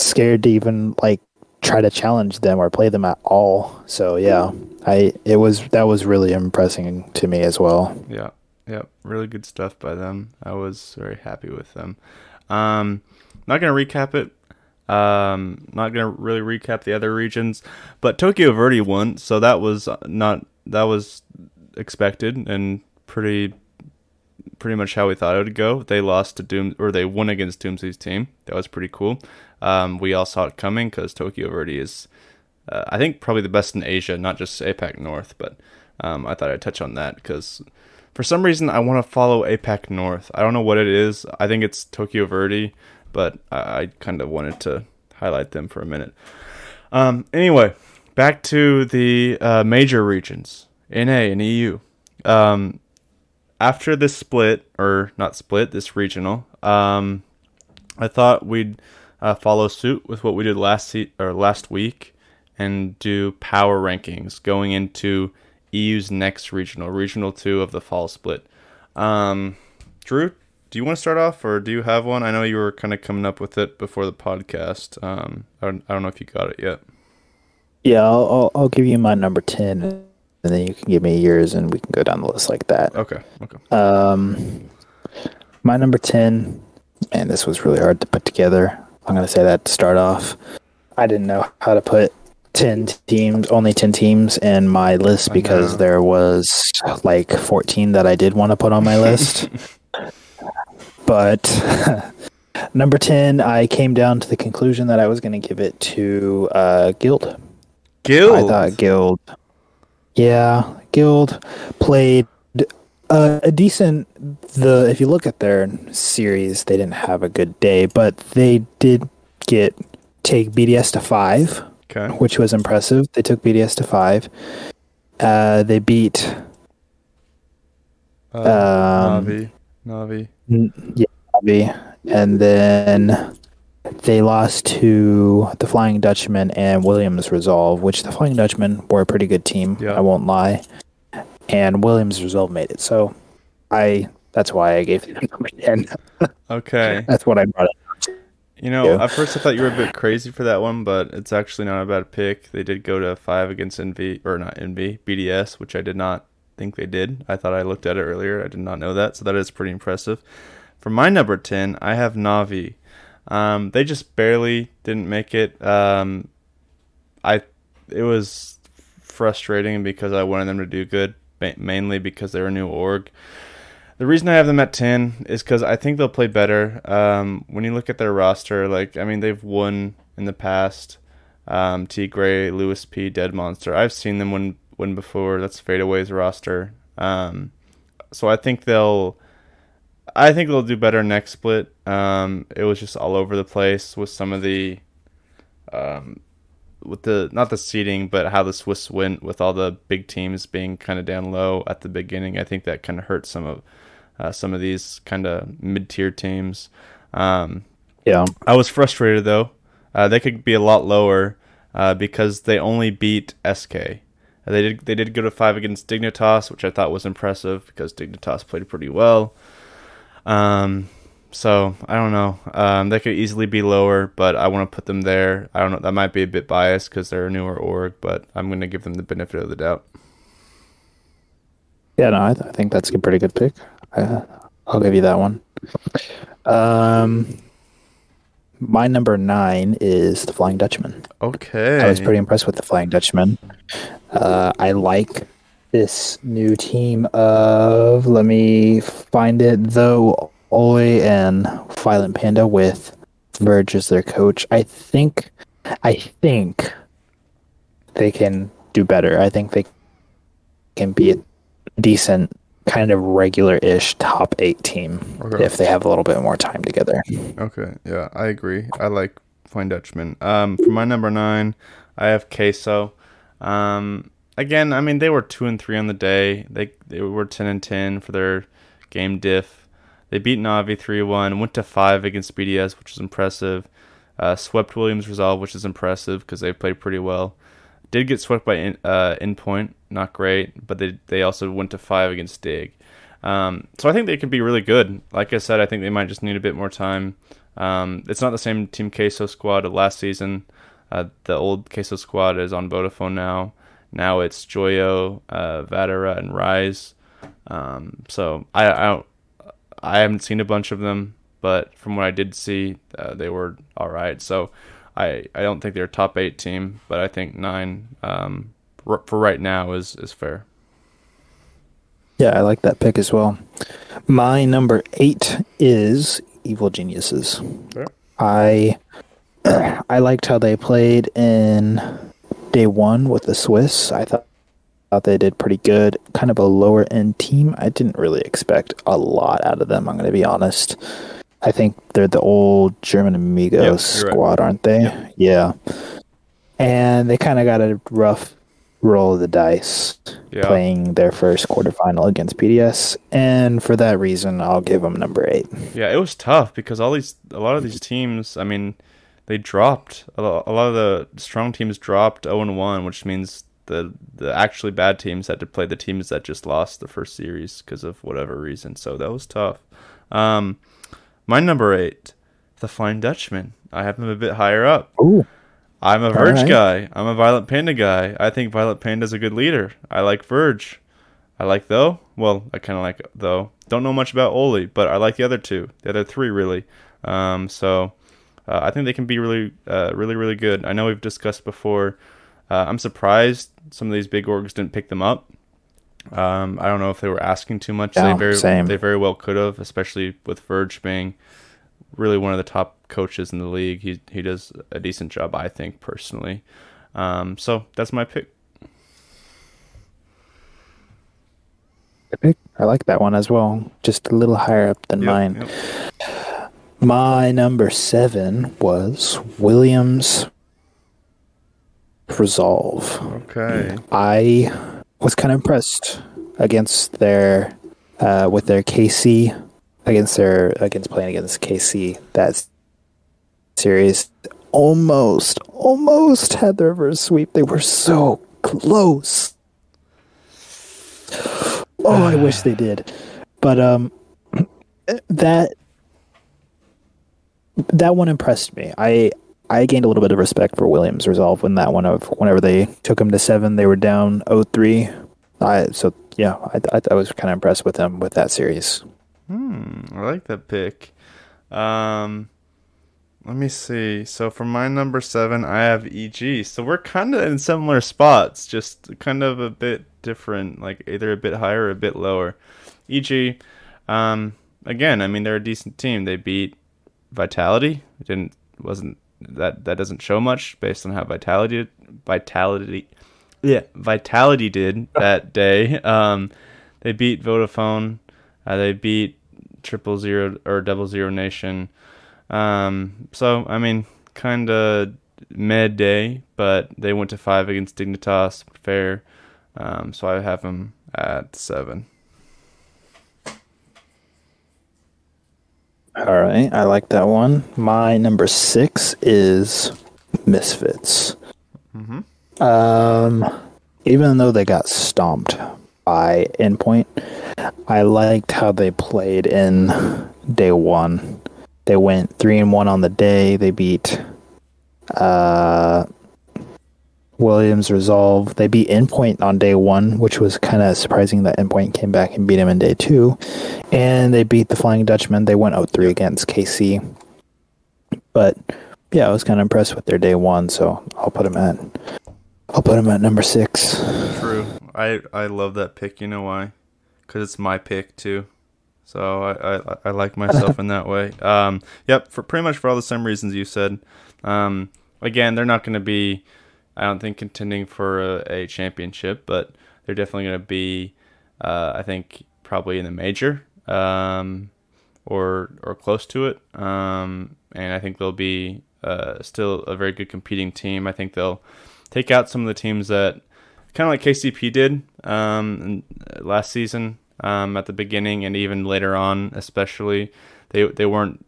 scared to even like try to challenge them or play them at all. So yeah, I it was that was really impressing to me as well. Yeah, yeah, really good stuff by them. I was very happy with them. Um, not gonna recap it. Um, not gonna really recap the other regions, but Tokyo Verdy won, so that was not that was expected and pretty pretty much how we thought it would go. They lost to Doom or they won against Doomsy's team. That was pretty cool. Um, we all saw it coming because Tokyo Verdy is, uh, I think, probably the best in Asia, not just APAC North. But um, I thought I'd touch on that because for some reason I want to follow APAC North. I don't know what it is. I think it's Tokyo Verdy, but I, I kind of wanted to highlight them for a minute. Um, anyway, back to the uh, major regions, NA and EU. Um, after this split, or not split, this regional, um, I thought we'd uh, follow suit with what we did last se- or last week and do power rankings going into EU's next regional, regional two of the fall split. Um, Drew, do you want to start off, or do you have one? I know you were kind of coming up with it before the podcast. Um, I don't, I don't know if you got it yet. Yeah, I'll, I'll, I'll give you my number ten, and then you can give me yours, and we can go down the list like that. Okay. Okay. Um, my number ten, and this was really hard to put together. I'm gonna say that to start off. I didn't know how to put ten teams, only ten teams, in my list because there was like 14 that I did want to put on my list. but number 10, I came down to the conclusion that I was going to give it to uh, Guild. Guild. I thought Guild. Yeah, Guild played uh, a decent. The if you look at their series, they didn't have a good day, but they did get take BDS to five, okay. which was impressive. They took BDS to five. Uh, they beat Uh, Um, Navi. Navi. Yeah, Navi. and then they lost to the Flying Dutchman and Williams Resolve, which the Flying Dutchman were a pretty good team. Yeah. I won't lie, and Williams Resolve made it. So, I that's why I gave them number ten. Okay. That's what I brought up. You know, at first I thought you were a bit crazy for that one, but it's actually not a bad pick. They did go to five against NV or not NV BDS, which I did not think they did. I thought I looked at it earlier. I did not know that, so that is pretty impressive. For my number ten, I have Navi. Um, they just barely didn't make it. Um, I it was frustrating because I wanted them to do good, mainly because they're a new org. The reason I have them at 10 is because I think they'll play better. Um, when you look at their roster, like, I mean, they've won in the past. Um, T. Gray, Lewis P., Dead Monster. I've seen them win, win before. That's Fadeaway's roster. Um, so I think they'll. I think they'll do better next split. Um, it was just all over the place with some of the, um, with the not the seeding, but how the Swiss went with all the big teams being kind of down low at the beginning. I think that kind of hurt some of uh, some of these kind of mid tier teams. Um, Yeah, I was frustrated though. Uh, they could be a lot lower uh, because they only beat SK. They did they did go to five against Dignitas, which I thought was impressive because Dignitas played pretty well. Um, so I don't know. Um, they could easily be lower, but I want to put them there. I don't know. That might be a bit biased because they're a newer org, but I'm going to give them the benefit of the doubt. yeah. No, I, th- I think that's a pretty good pick. Uh, I'll give you that one. Um, my number nine is the Flying Dutchman. Okay. I was pretty impressed with the Flying Dutchman. Uh, I like this new team of, let me find it, though, Oi and Violent Panda with Verge as their coach. I think, I think they can do better. I think they can be a decent, kind of regular-ish top eight team Okay. if they have a little bit more time together. Okay, yeah, I agree. I like Flying Dutchman. Um, for my number nine, I have Queso. Um, again, I mean they were two and three on the day. They they were ten and ten for their game diff. They beat Navi three one. Went to five against BDS, which was impressive. Uh, swept Williams Resolve, which is impressive because they played pretty well. Did get swept by in, uh, Endpoint, not great, but they they also went to five against Dig. Um, so I think they could be really good. Like I said, I think they might just need a bit more time. Um, it's not the same Team Queso squad of last season. Uh, the old Queso squad is on Vodafone now. Now it's Joyo, uh, Vatira, and Rise. Um, so I, I don't, I haven't seen a bunch of them, but from what I did see, uh, they were all right. So I, I don't think they're a top eight team, but I think nine um, r- for right now is is fair. Yeah, I like that pick as well. My number eight is Evil Geniuses. Fair. I I liked how they played in day one with the Swiss. I thought thought they did pretty good. Kind of a lower end team. I didn't really expect a lot out of them. I'm going to be honest. I think they're the old German Amigos Yep, you're right. squad, aren't they? Yep. Yeah. And they kind of got a rough roll of the dice Yeah. playing their first quarterfinal against BDS, and for that reason, I'll give them number eight. Yeah, it was tough because all these, a lot of these teams, I mean, they dropped. A lot, a lot of the strong teams dropped 0 and 1, which means the the actually bad teams had to play the teams that just lost the first series because of whatever reason. So that was tough. Um, my number eight, the Flying Dutchman. I have them a bit higher up. Ooh, I'm a Verge right. guy. I'm a Violent Panda guy. I think Violent Panda's a good leader. I like Verge. I like though. Well, I kind of like though. Don't know much about Oli, but I like the other two, the other three really. Um, so uh, I think they can be really, uh, really, really good. I know we've discussed before. Uh, I'm surprised some of these big orgs didn't pick them up. Um, I don't know if they were asking too much. Yeah, they very, same. they very well could have, especially with Verge being really one of the top coaches in the league. He he does a decent job, I think personally. Um, so that's my pick. good pick. I like that one as well. Just a little higher up than Yep, mine. yep. My number seven was Williams Resolve. Okay. I was kind of impressed against their uh, with their KC against their against playing against KC that series almost almost had the reverse sweep. They were so close. Oh, I wish they did. But um that that one impressed me. I I gained a little bit of respect for Williams' resolve when that one of whenever they took him to seven, they were down 0-3. I so yeah, I I, I was kind of impressed with them with that series. Hmm, I like that pick. Um, let me see. So for my number seven, I have EG. So we're kind of in similar spots, just kind of a bit different, like either a bit higher or a bit lower. EG, um, again, I mean they're a decent team. They beat Vitality. It didn't wasn't that that doesn't show much based on how Vitality Vitality yeah Vitality did that day. Um, they beat Vodafone. Uh, they beat Triple Zero or Double Zero Nation. Um, so I mean, kind of mid day, but they went to five against Dignitas. Fair. Um, so I have them at seven. All right, I like that one. My number six is Misfits. Mm-hmm. Um, even though they got stomped by Endpoint, I liked how they played in day one. They went three and one on the day. They beat uh, Williams Resolve. They beat Endpoint on day one, which was kind of surprising that Endpoint came back and beat him in day two. And they beat the Flying Dutchman. They went 0-3 against KC. But yeah, I was kind of impressed with their day one, so I'll put them at I'll put him at number six. True. I I love that pick. You know why? Because it's my pick too. So I, I I like myself in that way. Um. Yep. For pretty much for all the same reasons you said. Um. Again, they're not going to be. I don't think contending for a, a championship, but they're definitely going to be. Uh, I think probably in the major. Um. Or or close to it. Um. And I think they'll be uh still a very good competing team. I think they'll take out some of the teams that kind of like KCP did um, uh, last season um, at the beginning and even later on, especially they they weren't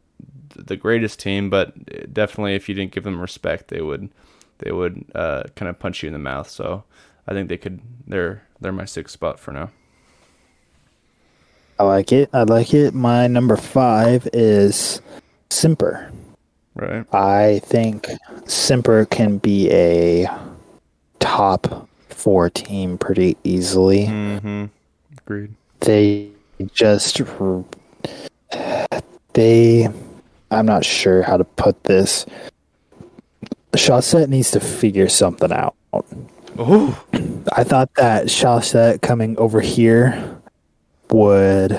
the greatest team, but definitely if you didn't give them respect, they would they would uh, kind of punch you in the mouth. So I think they could they're they're my sixth spot for now. I like it. I like it. My number five is Semper. Right. I think Semper can be a top four team pretty easily. Mm-hmm. Agreed. They just they I'm not sure how to put this. Chausette needs to figure something out. Oh, I thought that Chausette coming over here would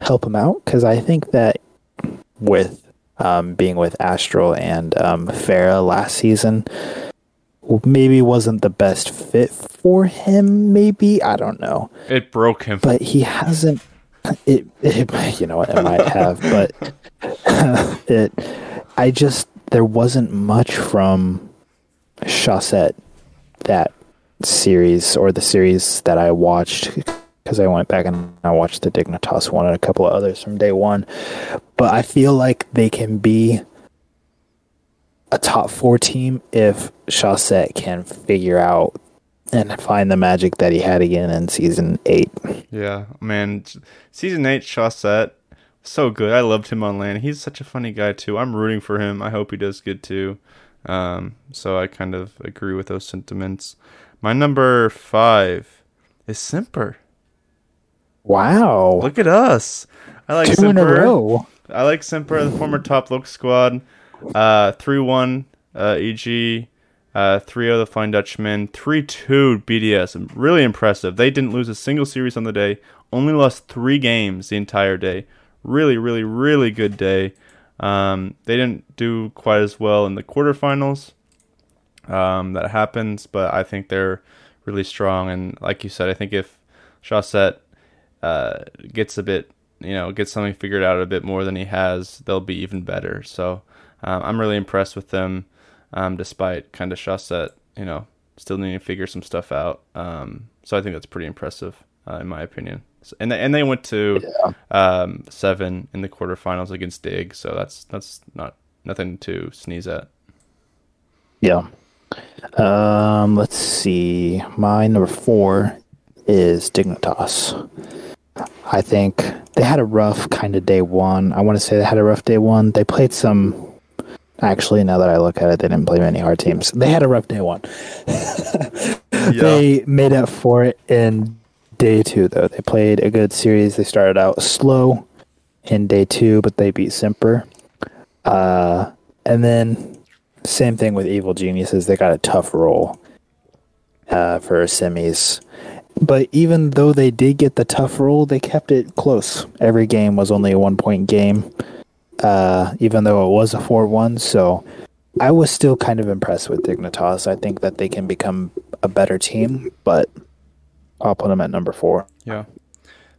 help him out because I think that with um, being with Astral and um, Farah last season, maybe wasn't the best fit for him. Maybe I don't know, it broke him. but he hasn't. It, it you know what it might have, but it. I just there wasn't much from Chausette that series or the series that I watched because I went back and I watched the Dignitas one and a couple of others from day one. But I feel like they can be a top four team if Chausette can figure out and find the magic that he had again in season eight. Yeah, man. Season eight, Chausette, so good. I loved him on land. He's such a funny guy too. I'm rooting for him. I hope he does good too. Um, so I kind of agree with those sentiments. My number five is Semper. Wow. Look at us. I like Two Semper. in a row. I like Semper, the former top look squad. Uh, 3 1 uh, EG, uh, 3 0 the Flying Dutchman, 3 2 BDS. Really impressive. They didn't lose a single series on the day, only lost three games the entire day. Really, really, really good day. Um, they didn't do quite as well in the quarterfinals. Um, that happens, but I think they're really strong. And like you said, I think if Chausette uh, gets a bit, you know, gets something figured out a bit more than he has, they'll be even better. So um, I'm really impressed with them, um, despite kind of Chausette, you know, still needing to figure some stuff out. Um, so I think that's pretty impressive, uh, in my opinion. And they, and they went to um, seven in the quarterfinals against Dig, so that's that's not nothing to sneeze at. Yeah. Um, let's see. My number four is Dignitas. I think they had a rough kind of day one. I want to say they had a rough day one. They played some. Actually, now that I look at it, they didn't play many hard teams. They had a rough day one. They made up for it in day two, though. They played a good series. They started out slow in day two, but they beat Semper. Uh, and then same thing with Evil Geniuses. They got a tough roll uh, for semis. But even though they did get the tough roll, they kept it close. Every game was only a one point game, uh, even though it was a 4 1. So I was still kind of impressed with Dignitas. I think that they can become a better team, but I'll put them at number four. Yeah.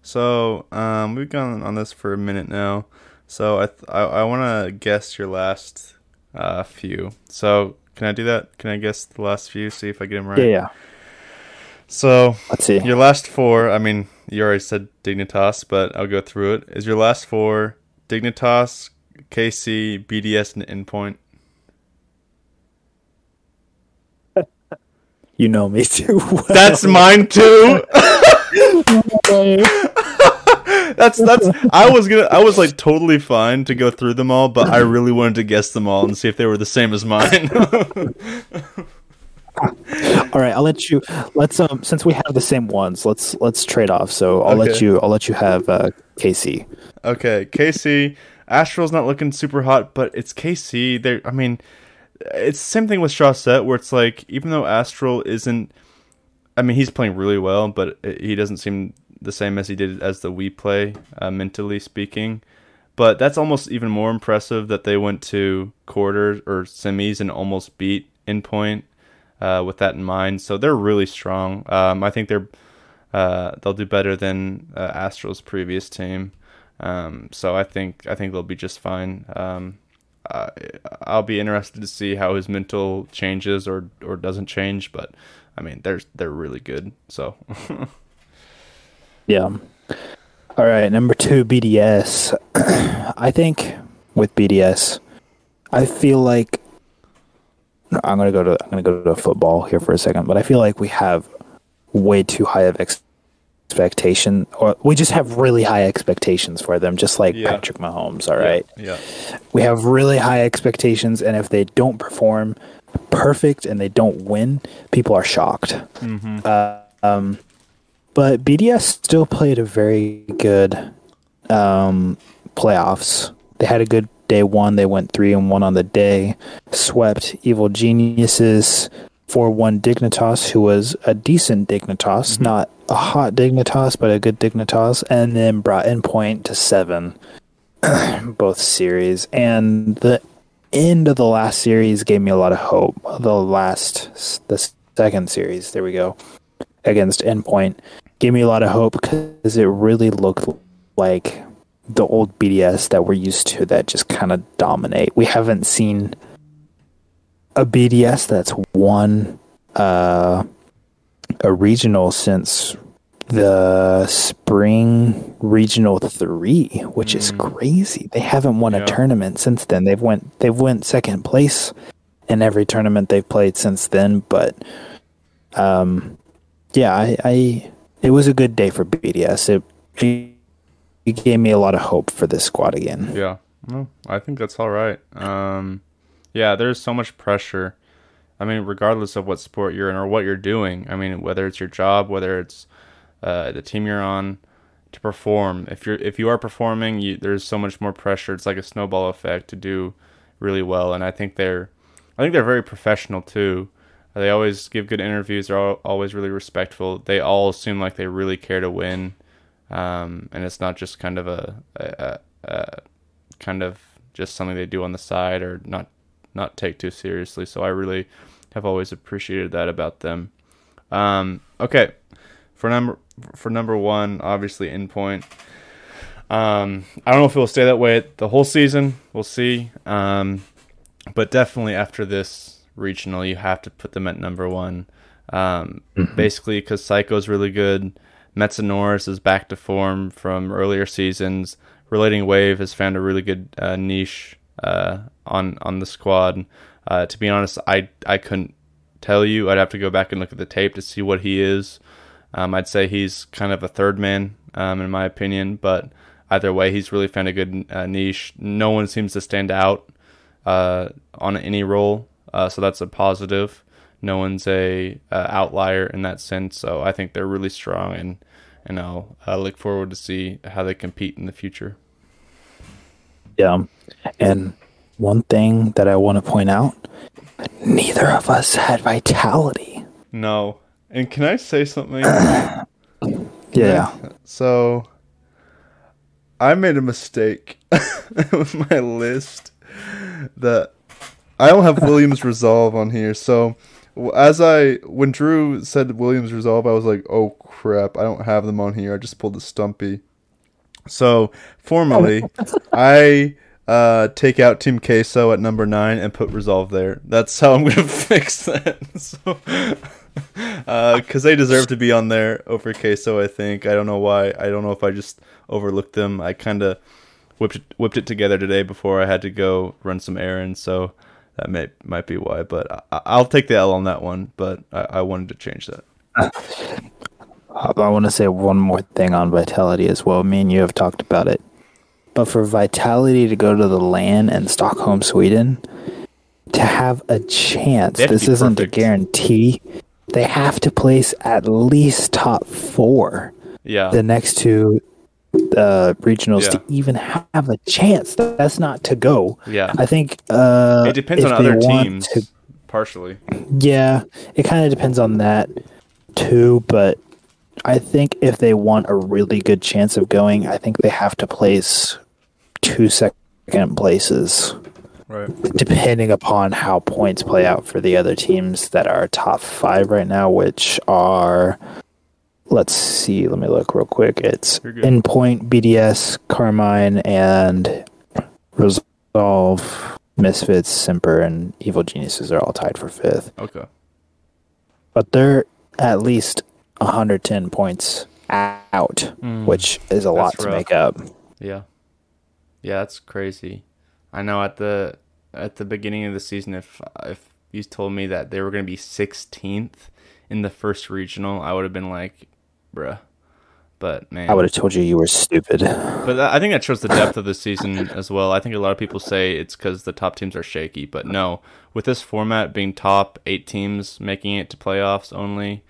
So um, we've gone on this for a minute now. So I th- I, I want to guess your last uh, few. So can I do that? Can I guess the last few? See if I get them right. Yeah, yeah. So Let's see. your last four. I mean, you already said Dignitas, but I'll go through it. Is your last four Dignitas, KC, BDS, and Endpoint? You know me too well. That's mine too. that's that's I was gonna I was like totally fine to go through them all, but I really wanted to guess them all and see if they were the same as mine. All right, I'll let you. Let's um, since we have the same ones, let's let's trade off. So I'll let you. I'll let you have uh, KC. okay, KC Astral's not looking super hot, but it's KC. They I mean, it's the same thing with Chausette where it's like even though Astral isn't I mean, he's playing really well, but he doesn't seem the same as he did as the we play, uh, mentally speaking. But that's almost even more impressive that they went to quarters or semis and almost beat Endpoint uh, with that in mind. So they're really strong. Um, I think they're uh, they'll do better than uh, Astral's previous team. Um, so I think I think they'll be just fine. Um, I, I'll be interested to see how his mental changes or or doesn't change. But I mean, they're they're really good. So Yeah. All right, number two, BDS. I think with BDS, I feel like I'm gonna go to I'm gonna go to football here for a second, but I feel like we have way too high of expectation, or we just have really high expectations for them, just like Yeah. Patrick Mahomes. All right, Yeah. we have really high expectations, and if they don't perform perfect and they don't win, people are shocked. Mm-hmm. Uh, um, but BDS still played a very good um, playoffs. They had a good day one. They went three and one on the day. Swept Evil Geniuses four one Dignitas, who was a decent Dignitas, mm-hmm. not a hot Dignitas, but a good Dignitas, and then brought Endpoint to seven, both series. And the end of the last series gave me a lot of hope. The last, the second series, there we go, against Endpoint, gave me a lot of hope because it really looked like the old BDS that we're used to that just kind of dominate. We haven't seen a BDS that's won uh, a regional since the spring regional three, which is crazy. They haven't won Yeah. a tournament since then. They've went they've went second place in every tournament they've played since then. But um, yeah, I, I it was a good day for BDS. It, it it gave me a lot of hope for this squad again. Yeah. Well, I think that's all right. Um, yeah, there's so much pressure. I mean, regardless of what sport you're in or what you're doing. I mean, whether it's your job, whether it's uh, the team you're on, to perform. If you're if you are performing, you, there's so much more pressure. It's like a snowball effect to do really well. And I think they're, I think they're very professional too. They always give good interviews. They're al always really respectful. They all seem like they really care to win, um, and it's not just kind of a, a, a, a kind of just something they do on the side or not not take too seriously. So I really have always appreciated that about them. Um, okay, for number for number one, obviously Endpoint. Um, I don't know if it will stay that way the whole season. We'll see. Um, but definitely after this regional, you have to put them at number one. Um, Basically, because Seikoo's really good. Metsanauris is back to form from earlier seasons. RelatingWave has found a really good uh, niche uh, on on the squad. Uh, to be honest, I I couldn't tell you. I'd have to go back and look at the tape to see what he is. Um, I'd say he's kind of a third man, um, in my opinion. But either way, he's really found a good uh, niche. No one seems to stand out uh, on any role, uh, so that's a positive. No one's a uh, outlier in that sense. So I think they're really strong, and and I'll look forward to see how they compete in the future. Yeah. And one thing that I want to point out neither of us had vitality. No, and can I say something? Yeah. So I made a mistake with my list that I don't have Williams Resolve on here. So as I when Drew said Williams Resolve, I was like, "Oh crap, I don't have them on here." I just pulled the Stumpy. So formally, I uh, take out Team Queso at number nine and put Resolve there. That's how I'm gonna fix that. So, because they deserve to be on there over Queso, I think. I don't know why. I don't know if I just overlooked them. I kind of whipped it, whipped it together today before I had to go run some errands, so that may might be why. But I, I'll take the L on that one. But I, I wanted to change that. I want to say one more thing on vitality as well. Me and you have talked about it. But for vitality to go to the LAN in Stockholm, Sweden, to have a chance, to this isn't perfect. a guarantee. They have to place at least top four. Yeah, the next two uh, regionals Yeah. to even have a chance. That's not to go. yeah. I think uh, It depends on other teams, to- partially. yeah, it kind of depends on that too. But I think if they want a really good chance of going, I think they have to place two second places, Right. depending upon how points play out for the other teams that are top five right now, which are. Let's see. Let me look real quick. It's. Endpoint, BDS, Karmine, and Resolve, Misfits, Semper, and Evil Geniuses are all tied for fifth. Okay. But they're at least 110 points out, mm, which is a lot to rough. make up. Yeah. Yeah, that's crazy. I know at the at the beginning of the season if if you told me that they were going to be 16th in the first regional, I would have been like, bruh. But man, I would have told you you were stupid. But I think that shows the depth of the season as well. I think a lot of people say it's because the top teams are shaky, but no. With this format being top eight teams making it to playoffs only,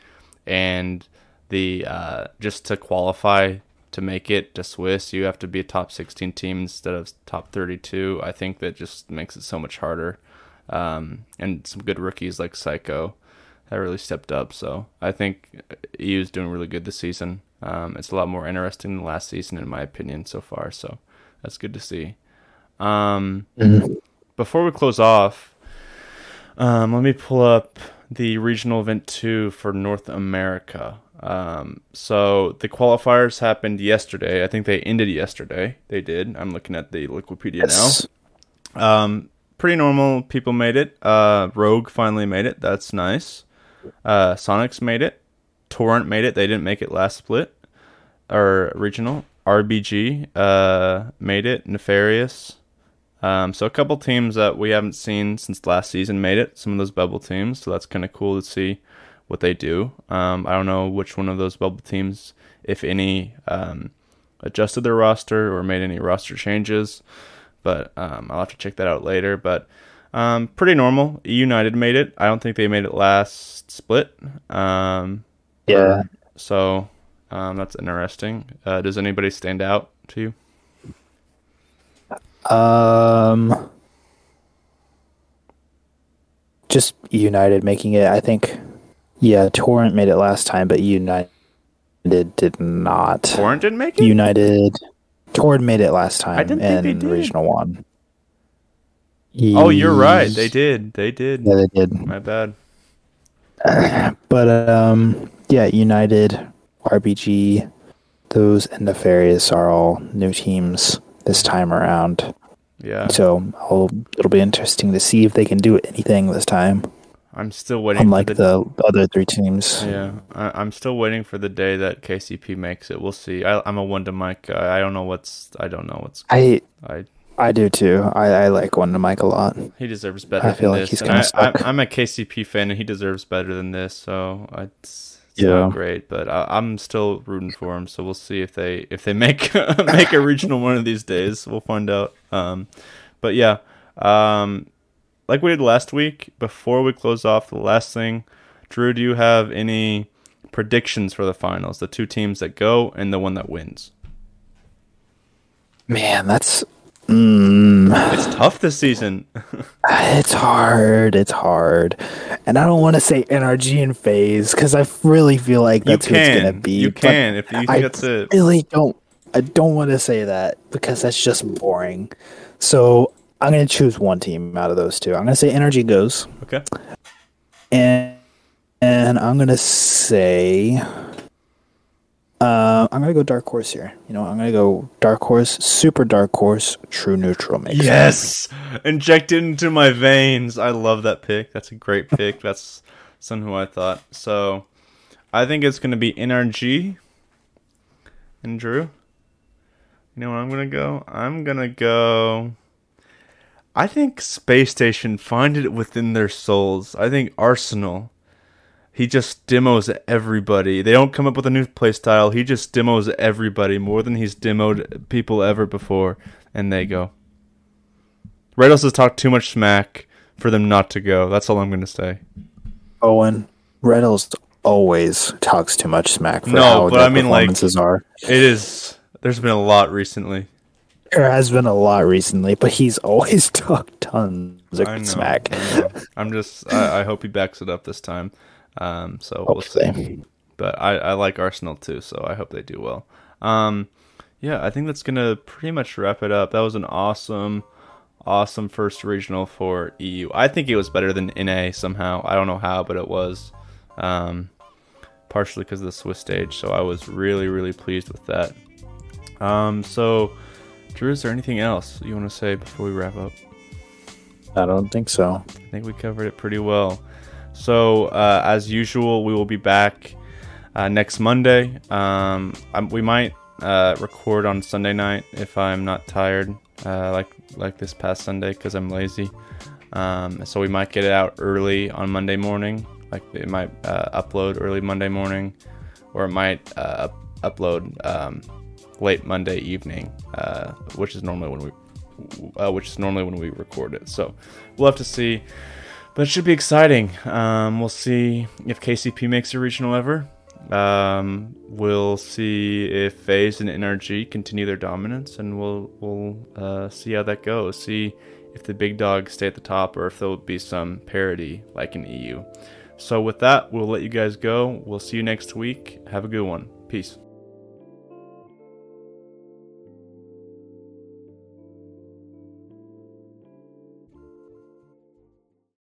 and the uh, just to qualify to make it to Swiss, you have to be a top 16 team instead of top 32. I think that just makes it so much harder. Um, and some good rookies like Seikoo that really stepped up. So I think EU is doing really good this season. Um, it's a lot more interesting than last season, in my opinion, so far. So that's good to see. Um, Before we close off, um, let me pull up the regional event two for North America. Um, so the qualifiers happened yesterday. I think they ended yesterday. They did. I'm looking at the Wikipedia Yes. now. Um, pretty normal people made it. Uh, Rogue finally made it. That's nice. Uh, Sonics made it. Torrent made it. They didn't make it last split or regional. RBG uh, made it. Nefarious. Um, so a couple teams that we haven't seen since last season made it. Some of those bubble teams. So that's kind of cool to see what they do. Um, I don't know which one of those bubble teams, if any, um, adjusted their roster or made any roster changes. But um, I'll have to check that out later. But um, pretty normal. United made it. I don't think they made it last split. Um, Yeah. so um, that's interesting. Uh, does anybody stand out to you? Um, just United making it. I think. Yeah, Torrent made it last time, but United did not. Torrent didn't make it. United. Torrent made it last time I didn't think they in did. regional one. oh, you're right. They did. They did. Yeah, they did. My bad. But um, yeah, United, RBG, those and Nefarious are all new teams this time around. Yeah, So I'll, it'll be interesting to see if they can do anything this time, I'm still waiting. unlike for the other three teams. Yeah, I, I'm still waiting for the day that KCP makes it. We'll see. I, I'm a one to Mike guy. I don't know what's. I don't know what's. I I I do too. I, I like one to Mike a lot. he deserves better I feel than like this. he's I, stuck. I, I'm a KCP fan, and he deserves better than this. So I, it's, it's Yeah. not great, but I, I'm still rooting for them. So we'll see if they if they make make a regional one of these days. We'll find out. Um, but yeah, um, like we did last week. Before we close off, the last thing, Drew, do you have any predictions for the finals? The two teams that go and the one that wins. Man, that's mm, It's tough this season. it's hard. It's hard, and I don't want to say NRG and FaZe because I really feel like that's who it's gonna be. You can if you think I that's it. really don't. I don't want to say that because that's just boring. So I'm gonna choose one team out of those two. I'm gonna say NRG goes, Okay. and and I'm gonna say. Uh, I'm gonna go dark horse here. You know, I'm gonna go dark horse, super dark horse, true neutral sense. Yes, injected into my veins. I love that pick. That's a great pick. That's someone who I thought. So, I think it's gonna be NRG and Drew. You know where I'm gonna go? I'm gonna go. I think Spacestation find it within their souls. I think Arsenal. He just demos everybody. They don't come up with a new play style. He just demos everybody more than he's demoed people ever before, and they go. House has talked too much smack for them not to go. That's all I'm going to say. Owen Reynolds always talks too much smack for No, how but I mean, like- are. It is. There's been a lot recently. There has been a lot recently, but he's always talked tons of know. smack. I. I'm just. I, I hope he backs it up this time. Um. So we'll see. But I, I like Arsenal too, so I hope they do well. Um. Yeah, I think that's gonna pretty much wrap it up. That was an awesome, awesome first regional for EU. I think it was better than NA somehow. I don't know how, but it was. Um. Partially because of the Swiss stage, so I was really, really pleased with that. Um. So, Drew, is there anything else you want to say before we wrap up? I don't think so. I think we covered it pretty well. So, uh, as usual, we will be back uh, next Monday. Um, um, we might uh, record on Sunday night if I'm not tired, uh, like like this past Sunday, because I'm lazy. Um, so we might get it out early on Monday morning. Like it might uh, upload early Monday morning, or it might uh, upload um, late Monday evening, which is normally when we which is normally when we record it. So we'll have to see. But it should be exciting. Um, we'll see if KCP makes a regional ever. Um, we'll see if FaZe and NRG continue their dominance, and we'll we'll uh, see how that goes. See if the big dogs stay at the top, or if there'll be some parity like in EU. So with that, we'll let you guys go. We'll see you next week. Have a good one. Peace.